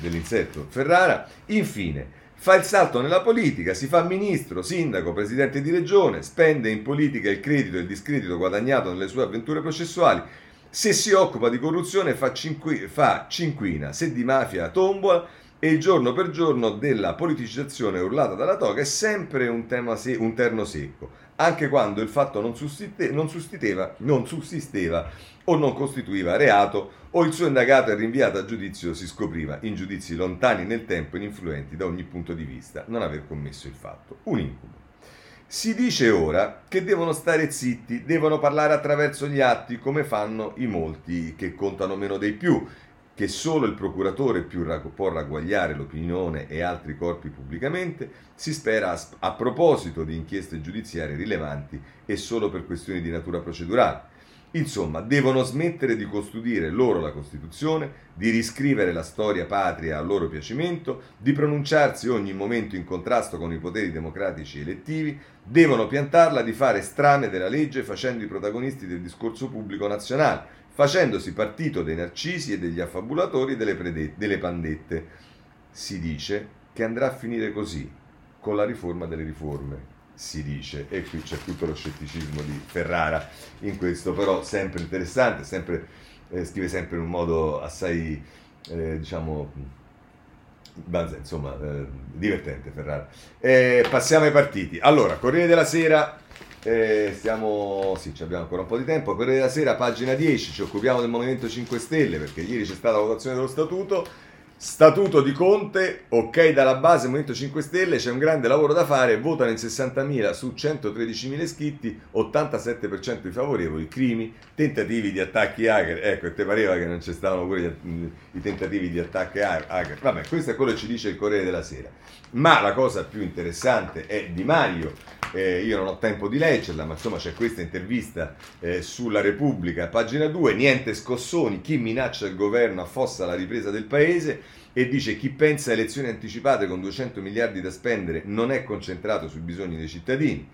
dell'insetto Ferrara, infine fa il salto nella politica, si fa ministro, sindaco, presidente di regione, spende in politica il credito e il discredito guadagnato nelle sue avventure processuali, se si occupa di corruzione fa, cinqui, fa cinquina, se di mafia tombola e il giorno per giorno della politicizzazione urlata dalla toga è sempre un, se- un terno secco anche quando il fatto non, sussiste, non, non sussisteva o non costituiva reato o il suo indagato e rinviato a giudizio si scopriva in giudizi lontani nel tempo e influenti da ogni punto di vista non aver commesso il fatto. Un incubo. Si dice ora che devono stare zitti, devono parlare attraverso gli atti come fanno i molti che contano meno dei più che solo il procuratore più può ragguagliare l'opinione e altri corpi pubblicamente, si spera a, a proposito di inchieste giudiziarie rilevanti e solo per questioni di natura procedurale. Insomma, devono smettere di custodire loro la Costituzione, di riscrivere la storia patria a loro piacimento, di pronunciarsi ogni momento in contrasto con i poteri democratici elettivi, devono piantarla di fare strame della legge facendo i protagonisti del discorso pubblico nazionale, facendosi partito dei narcisi e degli affabulatori delle, prede- delle pandette. Si dice che andrà a finire così, con la riforma delle riforme si dice, e qui c'è tutto lo scetticismo di Ferrara in questo, però sempre interessante, sempre, eh, scrive sempre in un modo assai, eh, diciamo, insomma, eh, divertente Ferrara. Eh, passiamo ai partiti. Allora, Corriere della Sera, eh, stiamo, sì, abbiamo ancora un po' di tempo. Corriere della Sera, pagina 10, ci occupiamo del Movimento 5 Stelle perché ieri c'è stata la votazione dello statuto. Statuto di Conte, ok dalla base, Movimento 5 Stelle, c'è un grande lavoro da fare, votano in 60.000 su 113.000 iscritti, 87% di favorevoli, crimi, tentativi di attacchi hacker, ecco, e te pareva che non ci stavano pure i tentativi di attacchi hacker, vabbè, questo è quello che ci dice il Corriere della Sera. Ma la cosa più interessante è Di Mario, eh, io non ho tempo di leggerla, ma insomma c'è questa intervista eh, sulla Repubblica, pagina 2, niente scossoni, chi minaccia il governo affossa la ripresa del paese e dice chi pensa a elezioni anticipate con 200 miliardi da spendere non è concentrato sui bisogni dei cittadini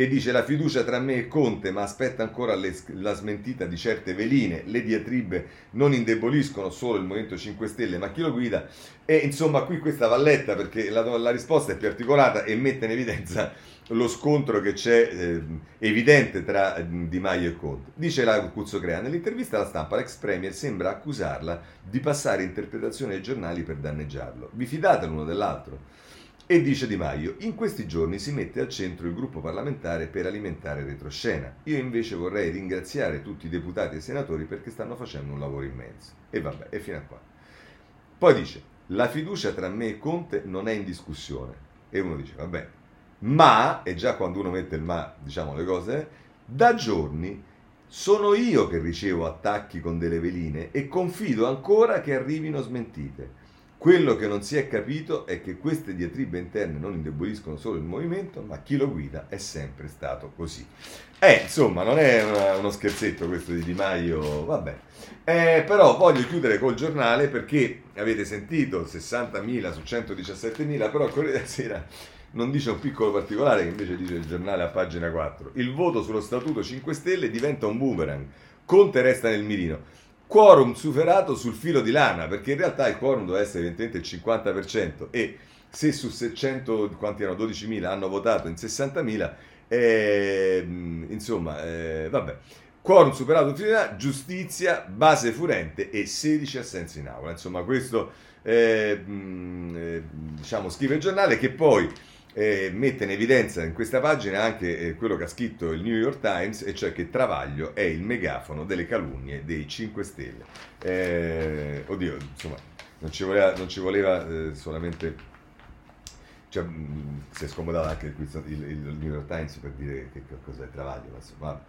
e dice la fiducia tra me e Conte, ma aspetta ancora le, la smentita di certe veline, le diatribe non indeboliscono solo il Movimento 5 Stelle, ma chi lo guida? E insomma qui questa va letta perché la, la risposta è più articolata e mette in evidenza lo scontro che c'è eh, evidente tra eh, Di Maio e Conte. Dice la Cuzzo Crea, nell'intervista alla stampa l'ex premier sembra accusarla di passare interpretazioni ai giornali per danneggiarlo. Vi fidate l'uno dell'altro? E dice Di Maio, in questi giorni si mette al centro il gruppo parlamentare per alimentare retroscena. Io invece vorrei ringraziare tutti i deputati e senatori perché stanno facendo un lavoro immenso. E vabbè, e fino a qua. Poi dice, la fiducia tra me e Conte non è in discussione. E uno dice, vabbè, ma, e già quando uno mette il ma, diciamo le cose, da giorni sono io che ricevo attacchi con delle veline e confido ancora che arrivino smentite. Quello che non si è capito è che queste diatribe interne non indeboliscono solo il movimento, ma chi lo guida è sempre stato così. Eh, insomma, non è una, uno scherzetto questo di Di Maio, vabbè. Eh, però voglio chiudere col giornale perché avete sentito 60.000 su 117.000, però Corriere della Sera non dice un piccolo particolare che invece dice il giornale a pagina 4. Il voto sullo statuto 5 Stelle diventa un boomerang. Conte resta nel mirino. Quorum superato sul filo di lana, perché in realtà il quorum doveva essere evidentemente il 50% e se su 600, quanti erano, 12.000 hanno votato in 60.000, eh, insomma, eh, vabbè. Quorum superato sul filo di lana, giustizia, base furente e 16 assensi in aula. Insomma, questo eh, diciamo, scrive il giornale che poi eh, mette in evidenza in questa pagina anche eh, quello che ha scritto il New York Times, e cioè che Travaglio è il megafono delle calunnie dei 5 Stelle. Eh, oddio, insomma, non ci voleva, non ci voleva eh, solamente cioè, mh, si è scomodato anche il, il, il, New York Times per dire che, che cosa è Travaglio. Insomma.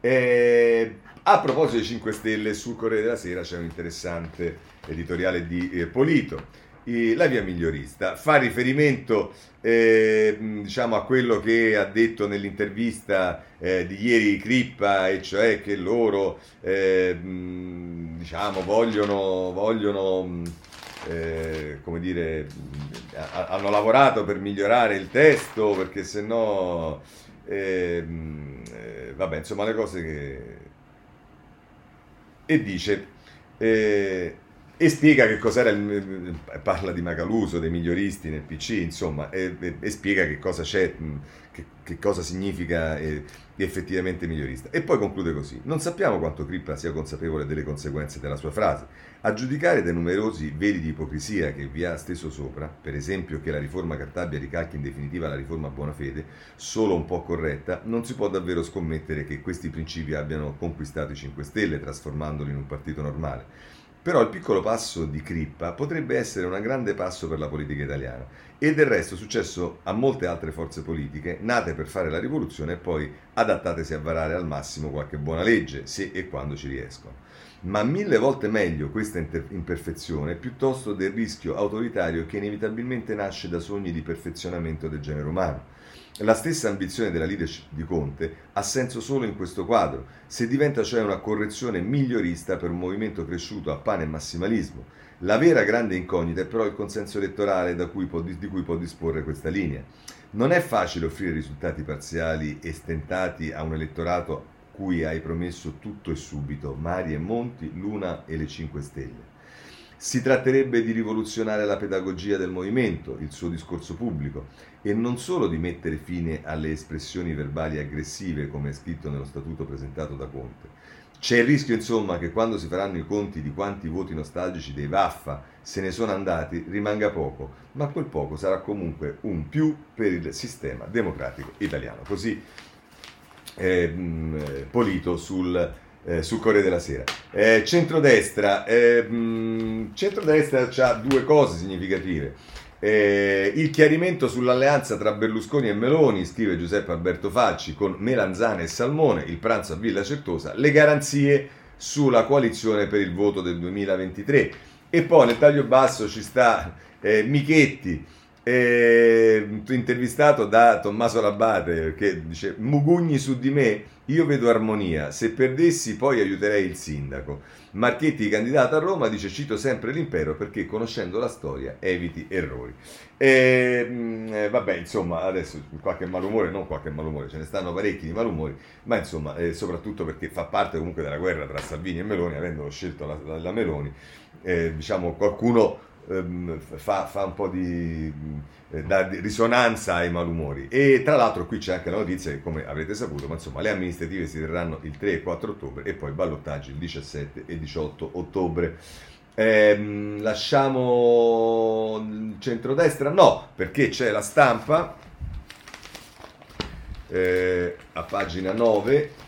Eh, a proposito dei 5 Stelle, sul Corriere della Sera c'è un interessante editoriale di eh, Polito la via migliorista. Fa riferimento eh, diciamo a quello che ha detto nell'intervista eh, di ieri Crippa, e cioè che loro eh, diciamo, vogliono, vogliono eh, come dire, hanno lavorato per migliorare il testo perché se no, ehm, eh, vabbè, insomma, le cose che... E dice, eh, e spiega che cos'era il, parla di Macaluso, dei miglioristi nel PC, insomma, e, e, e spiega che cosa c'è, che, che cosa significa eh, effettivamente migliorista. E poi conclude così: Non sappiamo quanto Crippa sia consapevole delle conseguenze della sua frase. A giudicare dai numerosi veli di ipocrisia che vi ha steso sopra, per esempio che la riforma Cartabia ricalchi in definitiva la riforma Buonafede, solo un po' corretta, non si può davvero scommettere che questi principi abbiano conquistato i 5 Stelle, trasformandoli in un partito normale. Però il piccolo passo di Crippa potrebbe essere un grande passo per la politica italiana e del resto è successo a molte altre forze politiche nate per fare la rivoluzione e poi adattatesi a varare al massimo qualche buona legge, se e quando ci riescono. Ma mille volte meglio questa imperfezione piuttosto del rischio autoritario che inevitabilmente nasce da sogni di perfezionamento del genere umano. La stessa ambizione della leadership di Conte ha senso solo in questo quadro, se diventa cioè una correzione migliorista per un movimento cresciuto a pane e massimalismo. La vera grande incognita è però il consenso elettorale cui può, di cui può disporre questa linea. Non è facile offrire risultati parziali e stentati a un elettorato cui hai promesso tutto e subito, mari e monti, luna e le 5 stelle. Si tratterebbe di rivoluzionare la pedagogia del movimento, il suo discorso pubblico, e non solo di mettere fine alle espressioni verbali aggressive, come è scritto nello statuto presentato da Conte. C'è il rischio, insomma, che quando si faranno i conti di quanti voti nostalgici dei Vaffa se ne sono andati, rimanga poco, ma quel poco sarà comunque un più per il sistema democratico italiano. Così eh, Polito sul eh, sul Corriere della Sera. Eh, centrodestra, eh, mh, centrodestra ha due cose significative. Eh, il chiarimento sull'alleanza tra Berlusconi e Meloni, scrive Giuseppe Alberto Facci, con Melanzane e Salmone, il pranzo a Villa Certosa, le garanzie sulla coalizione per il voto del 2023. E poi nel taglio basso ci sta eh, Michetti, eh, intervistato da Tommaso Labate, che dice Mugugni su di me io vedo armonia, se perdessi poi aiuterei il sindaco. Marchetti, candidato a Roma, dice cito sempre l'impero perché conoscendo la storia eviti errori. E, mm, eh, vabbè, insomma, adesso qualche malumore, non qualche malumore, ce ne stanno parecchi di malumori, ma insomma, eh, soprattutto perché fa parte comunque della guerra tra Salvini e Meloni, avendolo scelto la, la, la Meloni, eh, diciamo qualcuno ehm, fa, fa, un po' di eh, dà risonanza ai malumori. E tra l'altro qui c'è anche la notizia che, come avrete saputo, ma insomma, le amministrative si terranno il 3 e 4 ottobre e poi ballottaggi il 17 e 18 ottobre. Eh, lasciamo il centrodestra? No, perché c'è la stampa eh, a pagina 9.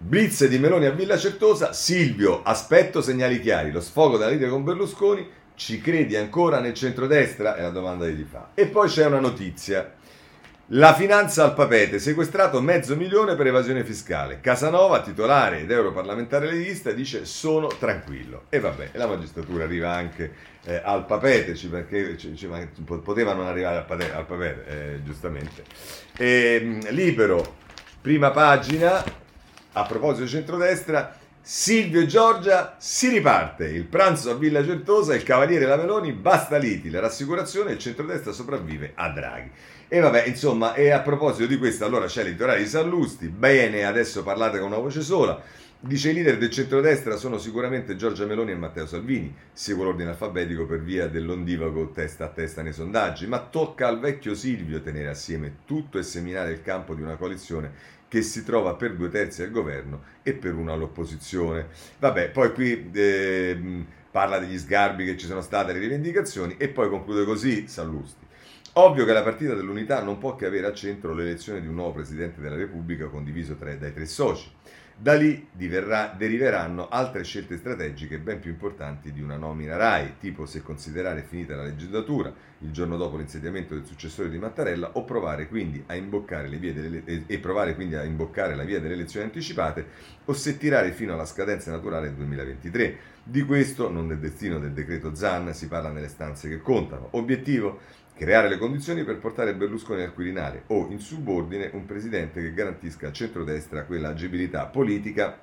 Blitz di Meloni a Villa Certosa, Silvio, aspetto segnali chiari, lo sfogo della lite con Berlusconi, ci credi ancora nel centrodestra? È la domanda che gli fa. E poi c'è una notizia. La finanza al papete, sequestrato mezzo milione per evasione fiscale. Casanova, titolare ed europarlamentare leghista, dice sono tranquillo. E vabbè, la magistratura arriva anche eh, al papete, perché ci, ci, poteva non arrivare al papete, al papete eh, giustamente. E, ehm, libero, prima pagina, a proposito di centrodestra, Silvio e Giorgia si riparte. Il pranzo a Villa Certosa, il Cavaliere e la Meloni, basta liti, la rassicurazione il centrodestra sopravvive a Draghi. E vabbè, insomma, e a proposito di questo, allora c'è l'editoriale di Sallusti, bene, adesso parlate con una voce sola. Dice i leader del centrodestra sono sicuramente Giorgia Meloni e Matteo Salvini, seguo l'ordine alfabetico per via dell'ondivago testa a testa nei sondaggi, ma tocca al vecchio Silvio tenere assieme tutto e seminare il campo di una coalizione che si trova per due terzi al governo e per uno all'opposizione. Vabbè, poi qui eh, parla degli sgarbi che ci sono state, le rivendicazioni e poi conclude così Sallusti. Ovvio che la partita dell'unità non può che avere a centro l'elezione di un nuovo Presidente della Repubblica condiviso tra, dai tre soci. Da lì diverrà, deriveranno altre scelte strategiche ben più importanti di una nomina RAI, tipo se considerare finita la legislatura il giorno dopo l'insediamento del successore di Mattarella o provare quindi a imboccare, delle, e provare quindi a imboccare la via delle elezioni anticipate o se tirare fino alla scadenza naturale del 2023. Di questo, non del destino del decreto ZAN, si parla nelle stanze che contano. Obiettivo? Creare le condizioni per portare Berlusconi al Quirinale o in subordine un presidente che garantisca al centrodestra quella agibilità politica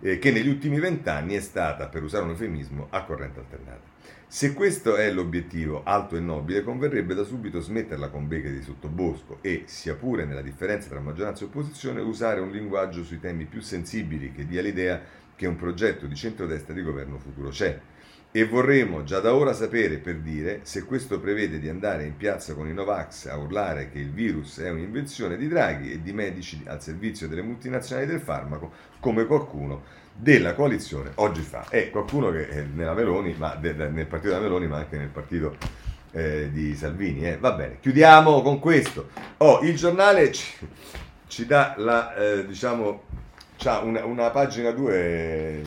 eh, che negli ultimi vent'anni è stata, per usare un eufemismo, a corrente alternata. Se questo è l'obiettivo alto e nobile, converrebbe da subito smetterla con beghe di sottobosco e, sia pure nella differenza tra maggioranza e opposizione, usare un linguaggio sui temi più sensibili che dia l'idea che un progetto di centrodestra di governo futuro c'è e vorremmo già da ora sapere, per dire, se questo prevede di andare in piazza con i Novax a urlare che il virus è un'invenzione di Draghi e di medici al servizio delle multinazionali del farmaco, come qualcuno della coalizione oggi fa. È qualcuno che è nella Meloni, ma de, de, nel partito della Meloni, ma anche nel partito eh, di Salvini. Eh. Va bene, chiudiamo con questo. Oh, il giornale ci, ci dà la, eh, diciamo, una, una, pagina 2, eh,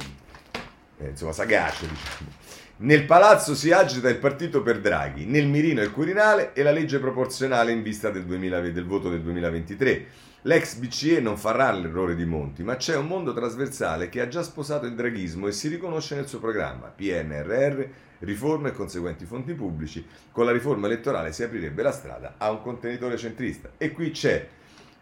insomma, sagace, diciamo nel palazzo si agita il partito per Draghi, nel mirino il Quirinale e la legge proporzionale in vista del, 2000, del voto del 2023. L'ex BCE non farà l'errore di Monti, ma c'è un mondo trasversale che ha già sposato il draghismo e si riconosce nel suo programma. PNRR, riforme e conseguenti fonti pubblici. Con la riforma elettorale si aprirebbe la strada a un contenitore centrista. E qui c'è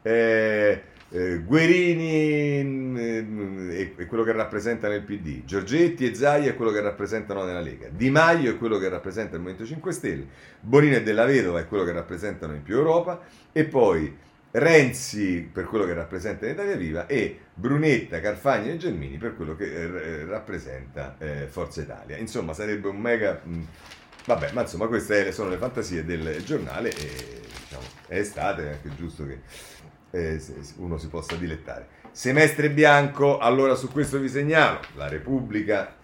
eh, eh, Guerini mm, è, è, quello che rappresenta nel PD, Giorgetti e Zai è quello che rappresentano nella Lega, Di Maio è quello che rappresenta il Movimento 5 Stelle, Bonino e Della Vedova è quello che rappresentano in più Europa. E poi Renzi per quello che rappresenta in Italia Viva e Brunetta, Carfagni e Gelmini per quello che eh, rappresenta eh, Forza Italia. Insomma, sarebbe un mega... Mh, mm, vabbè, ma insomma queste sono le fantasie del giornale e diciamo, è estate, è anche giusto che eh, uno si possa dilettare. Semestre bianco, allora su questo vi segnalo, la Repubblica,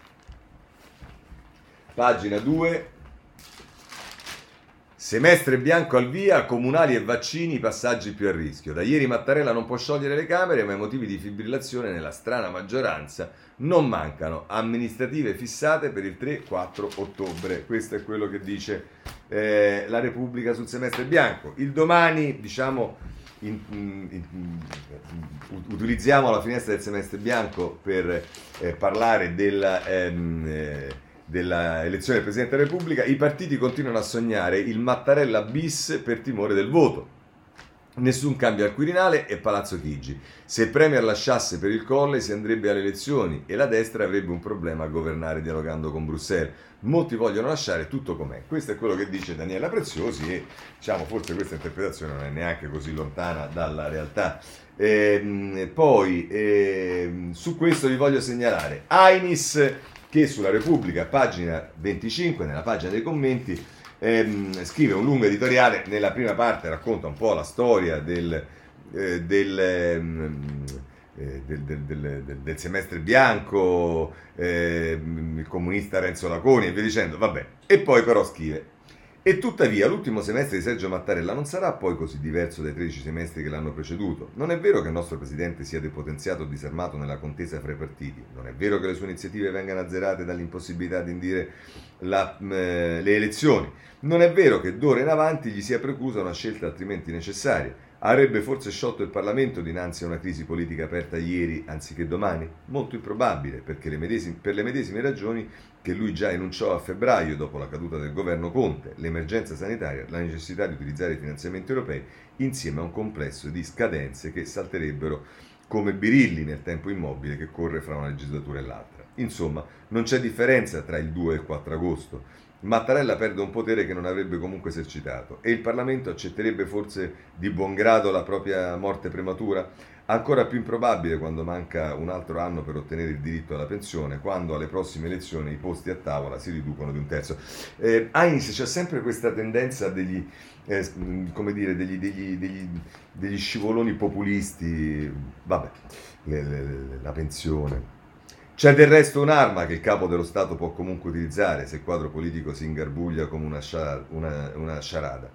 pagina 2, Semestre bianco al via, comunali e vaccini, passaggi più a rischio. Da ieri Mattarella non può sciogliere le Camere, ma i motivi di fibrillazione nella strana maggioranza non mancano. Amministrative fissate per il 3-4 ottobre. Questo è quello che dice eh, la Repubblica sul semestre bianco. Il domani, diciamo, in, in, utilizziamo la finestra del semestre bianco per eh, parlare della, ehm, eh, della elezione del Presidente della Repubblica, i partiti continuano a sognare il Mattarella bis per timore del voto. Nessun cambio al Quirinale e Palazzo Chigi. Se il Premier lasciasse per il Colle si andrebbe alle elezioni e la destra avrebbe un problema a governare dialogando con Bruxelles. Molti vogliono lasciare tutto com'è. Questo è quello che dice Daniela Preziosi e diciamo forse questa interpretazione non è neanche così lontana dalla realtà. E, ehm, poi eh, su questo vi voglio segnalare Ainis che sulla Repubblica, pagina 25, nella pagina dei commenti, ehm, scrive un lungo editoriale, nella prima parte racconta un po' la storia del, eh, del, ehm, eh, del, del semestre bianco, eh, il comunista Renzo Laconi e via dicendo, vabbè. E poi però scrive, e tuttavia l'ultimo semestre di Sergio Mattarella non sarà poi così diverso dai 13 semestri che l'hanno preceduto. Non è vero che il nostro presidente sia depotenziato o disarmato nella contesa fra i partiti. Non è vero che le sue iniziative vengano azzerate dall'impossibilità di indire la, eh, le elezioni. Non è vero che d'ora in avanti gli sia preclusa una scelta altrimenti necessaria. Avrebbe forse sciolto il Parlamento dinanzi a una crisi politica aperta ieri anziché domani? Molto improbabile, perché le medesime, per le medesime ragioni che lui già enunciò a febbraio dopo la caduta del governo Conte, l'emergenza sanitaria, la necessità di utilizzare i finanziamenti europei insieme a un complesso di scadenze che salterebbero come birilli nel tempo immobile che corre fra una legislatura e l'altra. Insomma, non c'è differenza tra il 2 e il 4 agosto. Mattarella perde un potere che non avrebbe comunque esercitato e il Parlamento accetterebbe forse di buon grado la propria morte prematura? Ancora più improbabile quando manca un altro anno per ottenere il diritto alla pensione, quando alle prossime elezioni i posti a tavola si riducono di un terzo. Eh, Heinz c'è sempre questa tendenza degli, eh, come dire, degli, degli, degli, degli scivoloni populisti, vabbè, le, le, la pensione. C'è del resto un'arma che il capo dello Stato può comunque utilizzare se il quadro politico si ingarbuglia come una, sciar- una, una sciarada.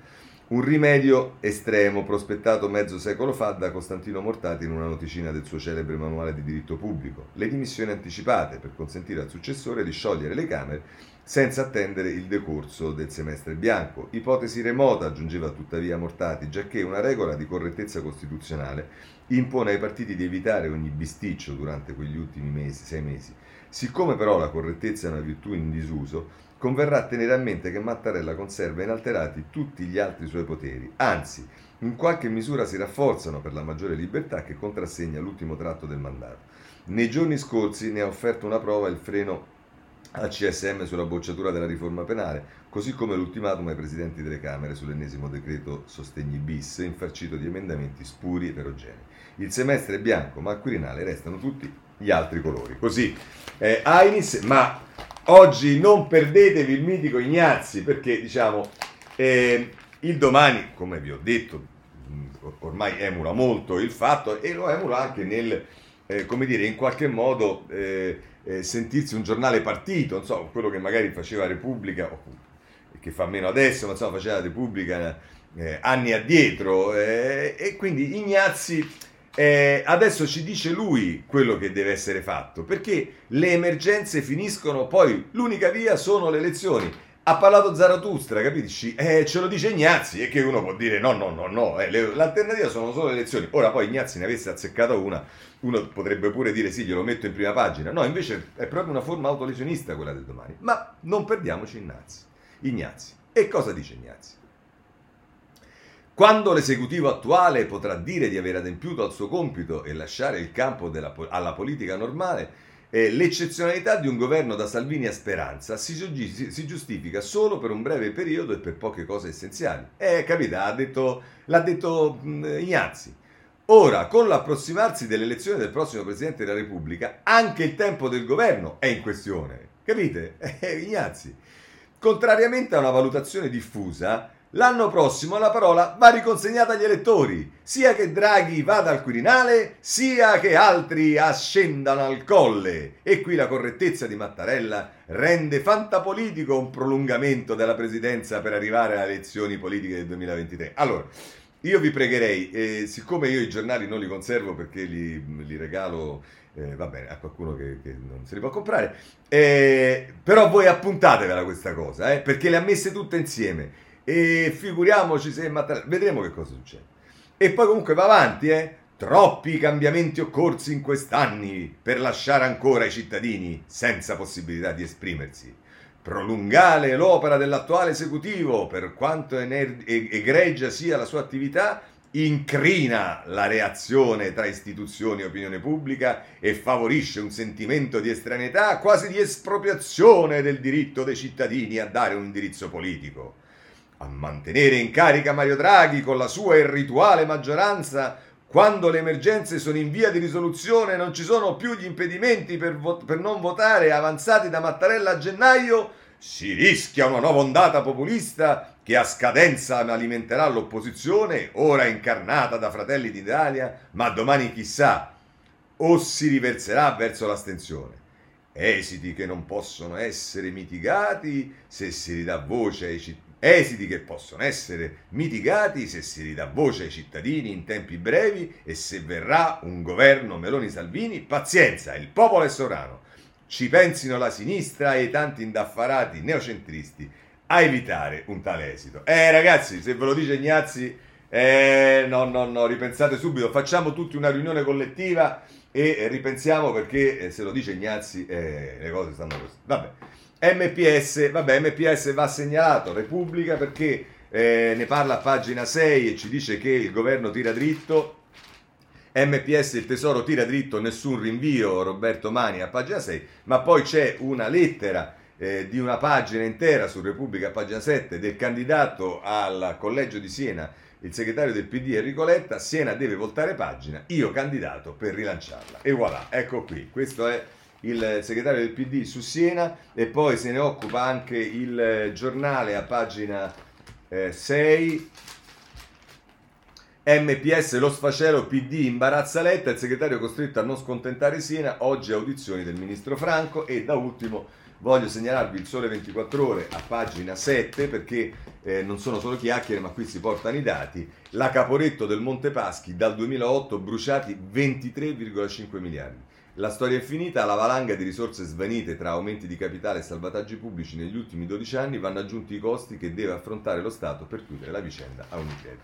Un rimedio estremo prospettato mezzo secolo fa da Costantino Mortati in una noticina del suo celebre manuale di diritto pubblico. Le dimissioni anticipate per consentire al successore di sciogliere le Camere senza attendere il decorso del semestre bianco. Ipotesi remota, aggiungeva tuttavia Mortati, giacché una regola di correttezza costituzionale impone ai partiti di evitare ogni bisticcio durante quegli ultimi mesi, sei mesi. Siccome però la correttezza è una virtù in disuso, converrà tenere a mente che Mattarella conserva inalterati tutti gli altri suoi poteri, anzi, in qualche misura si rafforzano per la maggiore libertà che contrassegna l'ultimo tratto del mandato. Nei giorni scorsi ne ha offerto una prova il freno al CSM sulla bocciatura della riforma penale, così come l'ultimatum ai presidenti delle Camere sull'ennesimo decreto sostegni bis, infarcito di emendamenti spuri e eterogenei. Il semestre è bianco, ma al Quirinale restano tutti gli altri colori. Così eh, Ainis, ma oggi non perdetevi il mitico Ignazzi, perché diciamo eh, il domani, come vi ho detto, ormai emula molto il fatto e lo emula anche nel, eh, come dire, in qualche modo eh, eh, sentirsi un giornale partito, non so, quello che magari faceva Repubblica, o che fa meno adesso, ma insomma faceva Repubblica eh, anni addietro, eh, e quindi Ignazzi eh, adesso ci dice lui quello che deve essere fatto, perché le emergenze finiscono, poi l'unica via sono le elezioni. Ha parlato Zaratustra, capisci? Eh, ce lo dice Ignazzi e che uno può dire no, no, no, no, eh, l'alternativa sono solo le elezioni. Ora poi Ignazzi ne avesse azzeccato una, uno potrebbe pure dire sì, glielo metto in prima pagina. No, invece è proprio una forma autolesionista quella del domani. Ma non perdiamoci Ignazzi. Ignazzi. E cosa dice Ignazzi? Quando l'esecutivo attuale potrà dire di aver adempiuto al suo compito e lasciare il campo della, alla politica normale, eh, l'eccezionalità di un governo da Salvini a Speranza si, si, giustifica solo per un breve periodo e per poche cose essenziali. Eh, capita, detto, l'ha detto mh, Ignazzi. Ora, con l'approssimarsi delle elezioni del prossimo Presidente della Repubblica, anche il tempo del governo è in questione. Capite? Eh, Ignazzi. Contrariamente a una valutazione diffusa, L'anno prossimo la parola va riconsegnata agli elettori, sia che Draghi vada al Quirinale, sia che altri ascendano al colle. E qui la correttezza di Mattarella rende fantapolitico un prolungamento della presidenza per arrivare alle elezioni politiche del 2023. Allora, io vi pregherei, eh, siccome io i giornali non li conservo perché li, li regalo eh, va bene, a qualcuno che, che, non se li può comprare. Eh, però voi appuntatevela questa cosa, eh, perché le ha messe tutte insieme. E figuriamoci se Mattarella... Vedremo che cosa succede. E poi comunque va avanti, eh? Troppi cambiamenti occorsi in quest'anni per lasciare ancora i cittadini senza possibilità di esprimersi. Prolungare l'opera dell'attuale esecutivo, per quanto egregia sia la sua attività, incrina la reazione tra istituzioni e opinione pubblica e favorisce un sentimento di estraneità, quasi di espropriazione del diritto dei cittadini a dare un indirizzo politico a mantenere in carica Mario Draghi con la sua irrituale maggioranza quando le emergenze sono in via di risoluzione e non ci sono più gli impedimenti per, vo- per non votare avanzati da Mattarella a gennaio, si rischia una nuova ondata populista che a scadenza alimenterà l'opposizione, ora incarnata da Fratelli d'Italia, ma domani chissà, o si riverserà verso l'astensione. Esiti che non possono essere mitigati se si ridà voce ai cittadini esiti che possono essere mitigati se si ridà voce ai cittadini in tempi brevi e se verrà un governo Meloni-Salvini, pazienza, il popolo è sovrano. Ci pensino la sinistra e i tanti indaffarati neocentristi a evitare un tale esito. Eh ragazzi, se ve lo dice Ignazzi, eh, no, no, no, ripensate subito, facciamo tutti una riunione collettiva e ripensiamo perché eh, se lo dice Ignazzi eh, le cose stanno così. Vabbè. MPS, vabbè, MPS va segnalato, Repubblica perché eh, ne parla a pagina 6 e ci dice che il governo tira dritto. MPS il tesoro tira dritto, nessun rinvio, Roberto Mani a pagina 6, ma poi c'è una lettera eh, di una pagina intera su Repubblica pagina 7 del candidato al collegio di Siena, il segretario del PD Enrico Letta, Siena deve voltare pagina, io candidato per rilanciarla. E voilà, ecco qui, questo è il segretario del PD su Siena e poi se ne occupa anche il giornale a pagina eh, 6 MPS lo sfacelo PD imbarazza Letta, il segretario costretto a non scontentare Siena, oggi audizioni del ministro Franco e da ultimo voglio segnalarvi il sole 24 ore a pagina 7 perché eh, non sono solo chiacchiere ma qui si portano i dati, la Caporetto del Monte Paschi dal 2008 bruciati 23,5 miliardi. La storia è finita, la valanga di risorse svanite tra aumenti di capitale e salvataggi pubblici negli ultimi 12 anni vanno aggiunti i costi che deve affrontare lo Stato per chiudere la vicenda a Unicredit.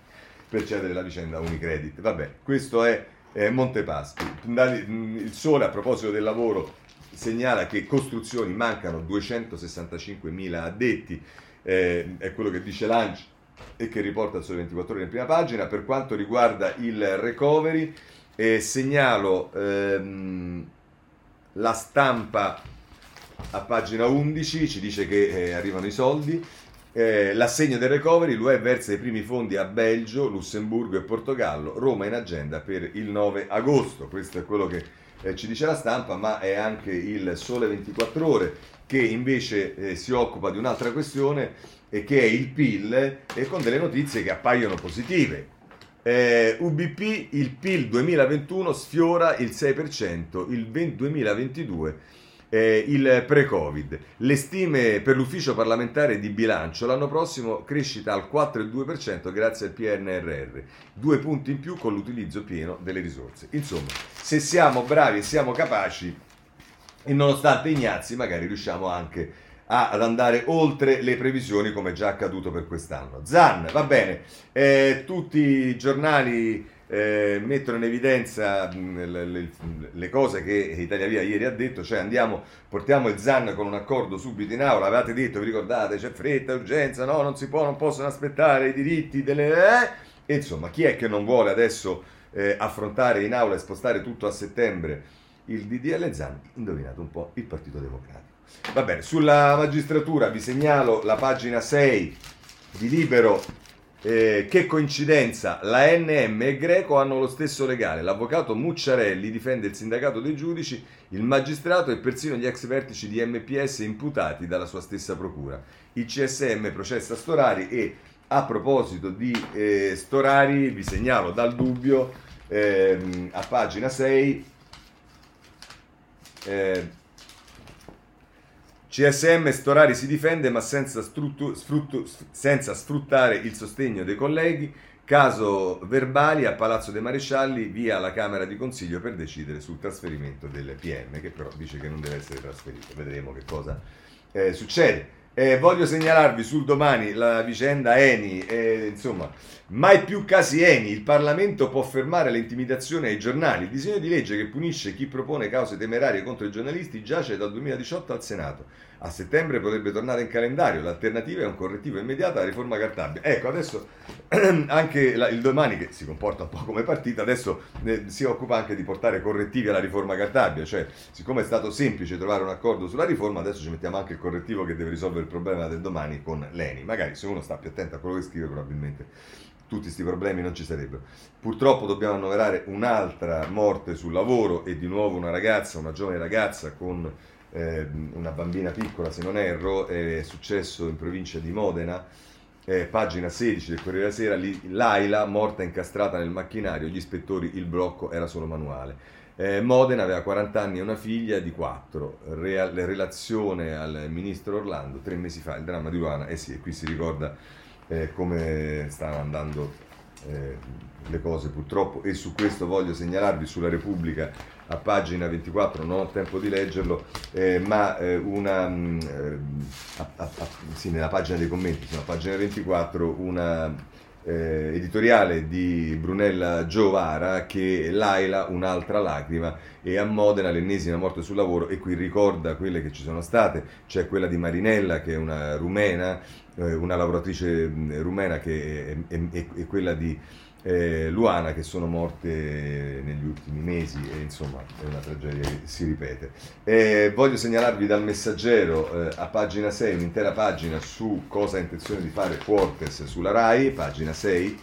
Per cedere la vicenda a Unicredit. Vabbè, questo è eh, Montepaschi. Il Sole, a proposito del lavoro, segnala che costruzioni mancano 265.000 addetti, eh, è quello che dice l'ANCI e che riporta il Sole 24 ore in prima pagina. Per quanto riguarda il recovery, eh, segnalo ehm, la stampa a pagina 11, ci dice che eh, arrivano i soldi. Eh, l'assegno del recovery, l'UE versa i primi fondi a Belgio, Lussemburgo e Portogallo, Roma in agenda per il 9 agosto. Questo è quello che eh, ci dice la stampa, ma è anche il Sole 24 ore che invece eh, si occupa di un'altra questione e che è il PIL e con delle notizie che appaiono positive. Eh, UBP il PIL 2021 sfiora il 6%, il 2022 eh, il pre-Covid. Le stime per l'ufficio parlamentare di bilancio l'anno prossimo crescita al 4,2% grazie al PNRR, due punti in più con l'utilizzo pieno delle risorse. Insomma, se siamo bravi e siamo capaci, e nonostante Ignazzi, magari riusciamo anche a ad andare oltre le previsioni come già accaduto per quest'anno. Zan, va bene, eh, tutti i giornali eh, mettono in evidenza mh, le, le, le, cose che Italia Via ieri ha detto, cioè andiamo, portiamo il Zan con un accordo subito in aula, avevate detto, vi ricordate, c'è fretta, urgenza, no, non si può, non possono aspettare i diritti delle... Eh? E insomma, chi è che non vuole adesso eh, affrontare in aula e spostare tutto a settembre il DDL Zan? Indovinate un po', il Partito Democratico. Va bene, sulla magistratura vi segnalo la pagina 6 di Libero. Eh, che coincidenza, la NM e Greco hanno lo stesso legale. L'avvocato Mucciarelli difende il sindacato dei giudici, il magistrato e persino gli ex vertici di MPS imputati dalla sua stessa procura. Il CSM processa Storari e a proposito di eh, Storari vi segnalo dal dubbio eh, a pagina 6 eh, CSM Storari si difende ma senza, struttu, sfruttu, senza, sfruttare il sostegno dei colleghi. Caso verbali a Palazzo dei Marescialli via la Camera di Consiglio per decidere sul trasferimento del PM, che però dice che non deve essere trasferito. Vedremo che cosa eh, succede. Eh, voglio segnalarvi sul domani la vicenda Eni, eh, insomma, mai più casi Eni, il Parlamento può fermare le intimidazioni ai giornali, il disegno di legge che punisce chi propone cause temerarie contro i giornalisti giace dal 2018 al Senato. A settembre potrebbe tornare in calendario, l'alternativa è un correttivo immediato alla riforma Cartabia. Ecco, adesso anche la, il domani, che si comporta un po' come partita, adesso eh, si occupa anche di portare correttivi alla riforma Cartabia, cioè siccome è stato semplice trovare un accordo sulla riforma, adesso ci mettiamo anche il correttivo che deve risolvere il problema del domani con l'ENI. Magari se uno sta più attento a quello che scrive probabilmente tutti questi problemi non ci sarebbero. Purtroppo dobbiamo annoverare un'altra morte sul lavoro e di nuovo una ragazza, una giovane ragazza con eh, una bambina piccola se non erro, è successo in provincia di Modena, eh, pagina 16 del Corriere della Sera, lì, Laila morta incastrata nel macchinario, gli ispettori il blocco era solo manuale. Eh, Modena aveva 40 anni e una figlia di 4, Real, relazione al ministro Orlando tre mesi fa, il dramma di Luana, eh sì, qui si ricorda eh, come stanno andando eh, le cose purtroppo e su questo voglio segnalarvi sulla Repubblica a pagina 24, non ho tempo di leggerlo, eh, ma eh, una, mh, mm, a, a, a, sì, nella pagina dei commenti, sulla pagina 24, una eh, editoriale di Brunella Giovara che Laila un'altra lacrima e a Modena l'ennesima morte sul lavoro e qui ricorda quelle che ci sono state, c'è quella di Marinella che è una rumena, eh, una lavoratrice mm, rumena che è, è, è, è quella di eh, Luana che sono morte negli ultimi mesi e insomma è una tragedia che si ripete. Eh, voglio segnalarvi dal messaggero eh, a pagina 6 un'intera pagina su cosa ha intenzione di fare Fortes sulla RAI, pagina 6.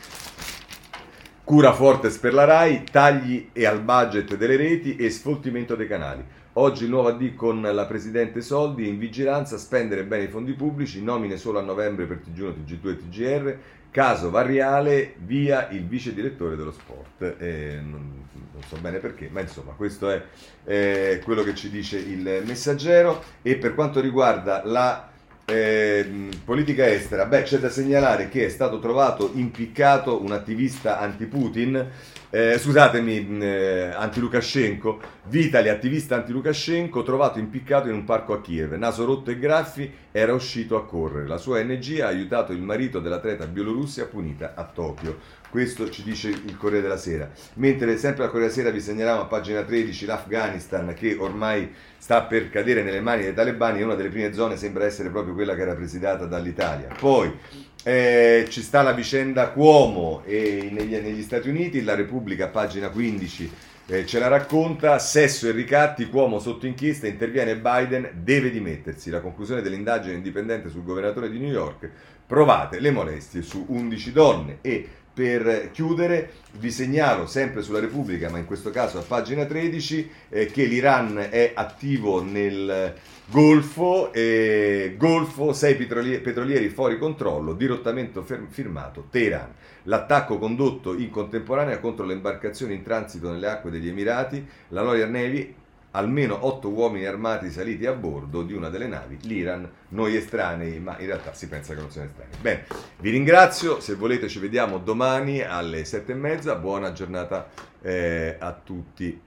Cura Fortes per la RAI, tagli e al budget delle reti e sfoltimento dei canali. Oggi il nuovo AD con la Presidente Soldi in vigilanza, spendere bene i fondi pubblici, nomine solo a novembre per TG1, TG2 e TGR, caso Variale, via il vice direttore dello sport. Eh, non, non, so bene perché, ma insomma questo è eh, quello che ci dice il messaggero e per quanto riguarda la eh, politica estera, beh, c'è da segnalare che è stato trovato impiccato un attivista anti-Putin, eh, scusatemi, eh, anti-Lukashenko, Vitali, attivista anti-Lukashenko, trovato impiccato in un parco a Kiev, naso rotto e graffi, era uscito a correre. La sua ONG ha aiutato il marito dell'atleta bielorussia punita a Tokyo. Questo ci dice il Corriere della Sera. Mentre sempre al Corriere della Sera vi segnaliamo a pagina 13 l'Afghanistan che ormai sta per cadere nelle mani dei talebani e una delle prime zone sembra essere proprio quella che era presidiata dall'Italia. Poi eh, ci sta la vicenda Cuomo e negli, negli Stati Uniti, la Repubblica, pagina 15, eh, ce la racconta, sesso e ricatti, Cuomo sotto inchiesta, interviene Biden, deve dimettersi. La conclusione dell'indagine indipendente sul governatore di New York, provate le molestie su 11 donne e per chiudere, vi segnalo sempre sulla Repubblica, ma in questo caso a pagina 13, eh, che l'Iran è attivo nel Golfo, eh, Golfo, sei petrolieri, petrolieri fuori controllo, dirottamento firmato Teheran. L'attacco condotto in contemporanea contro le imbarcazioni in transito nelle acque degli Emirati, la Royal Navy almeno otto uomini armati saliti a bordo di una delle navi, l'Iran, noi estranei, ma in realtà si pensa che non siano estranei. Bene, vi ringrazio, se volete ci vediamo domani alle sette e mezza, buona giornata eh, a tutti.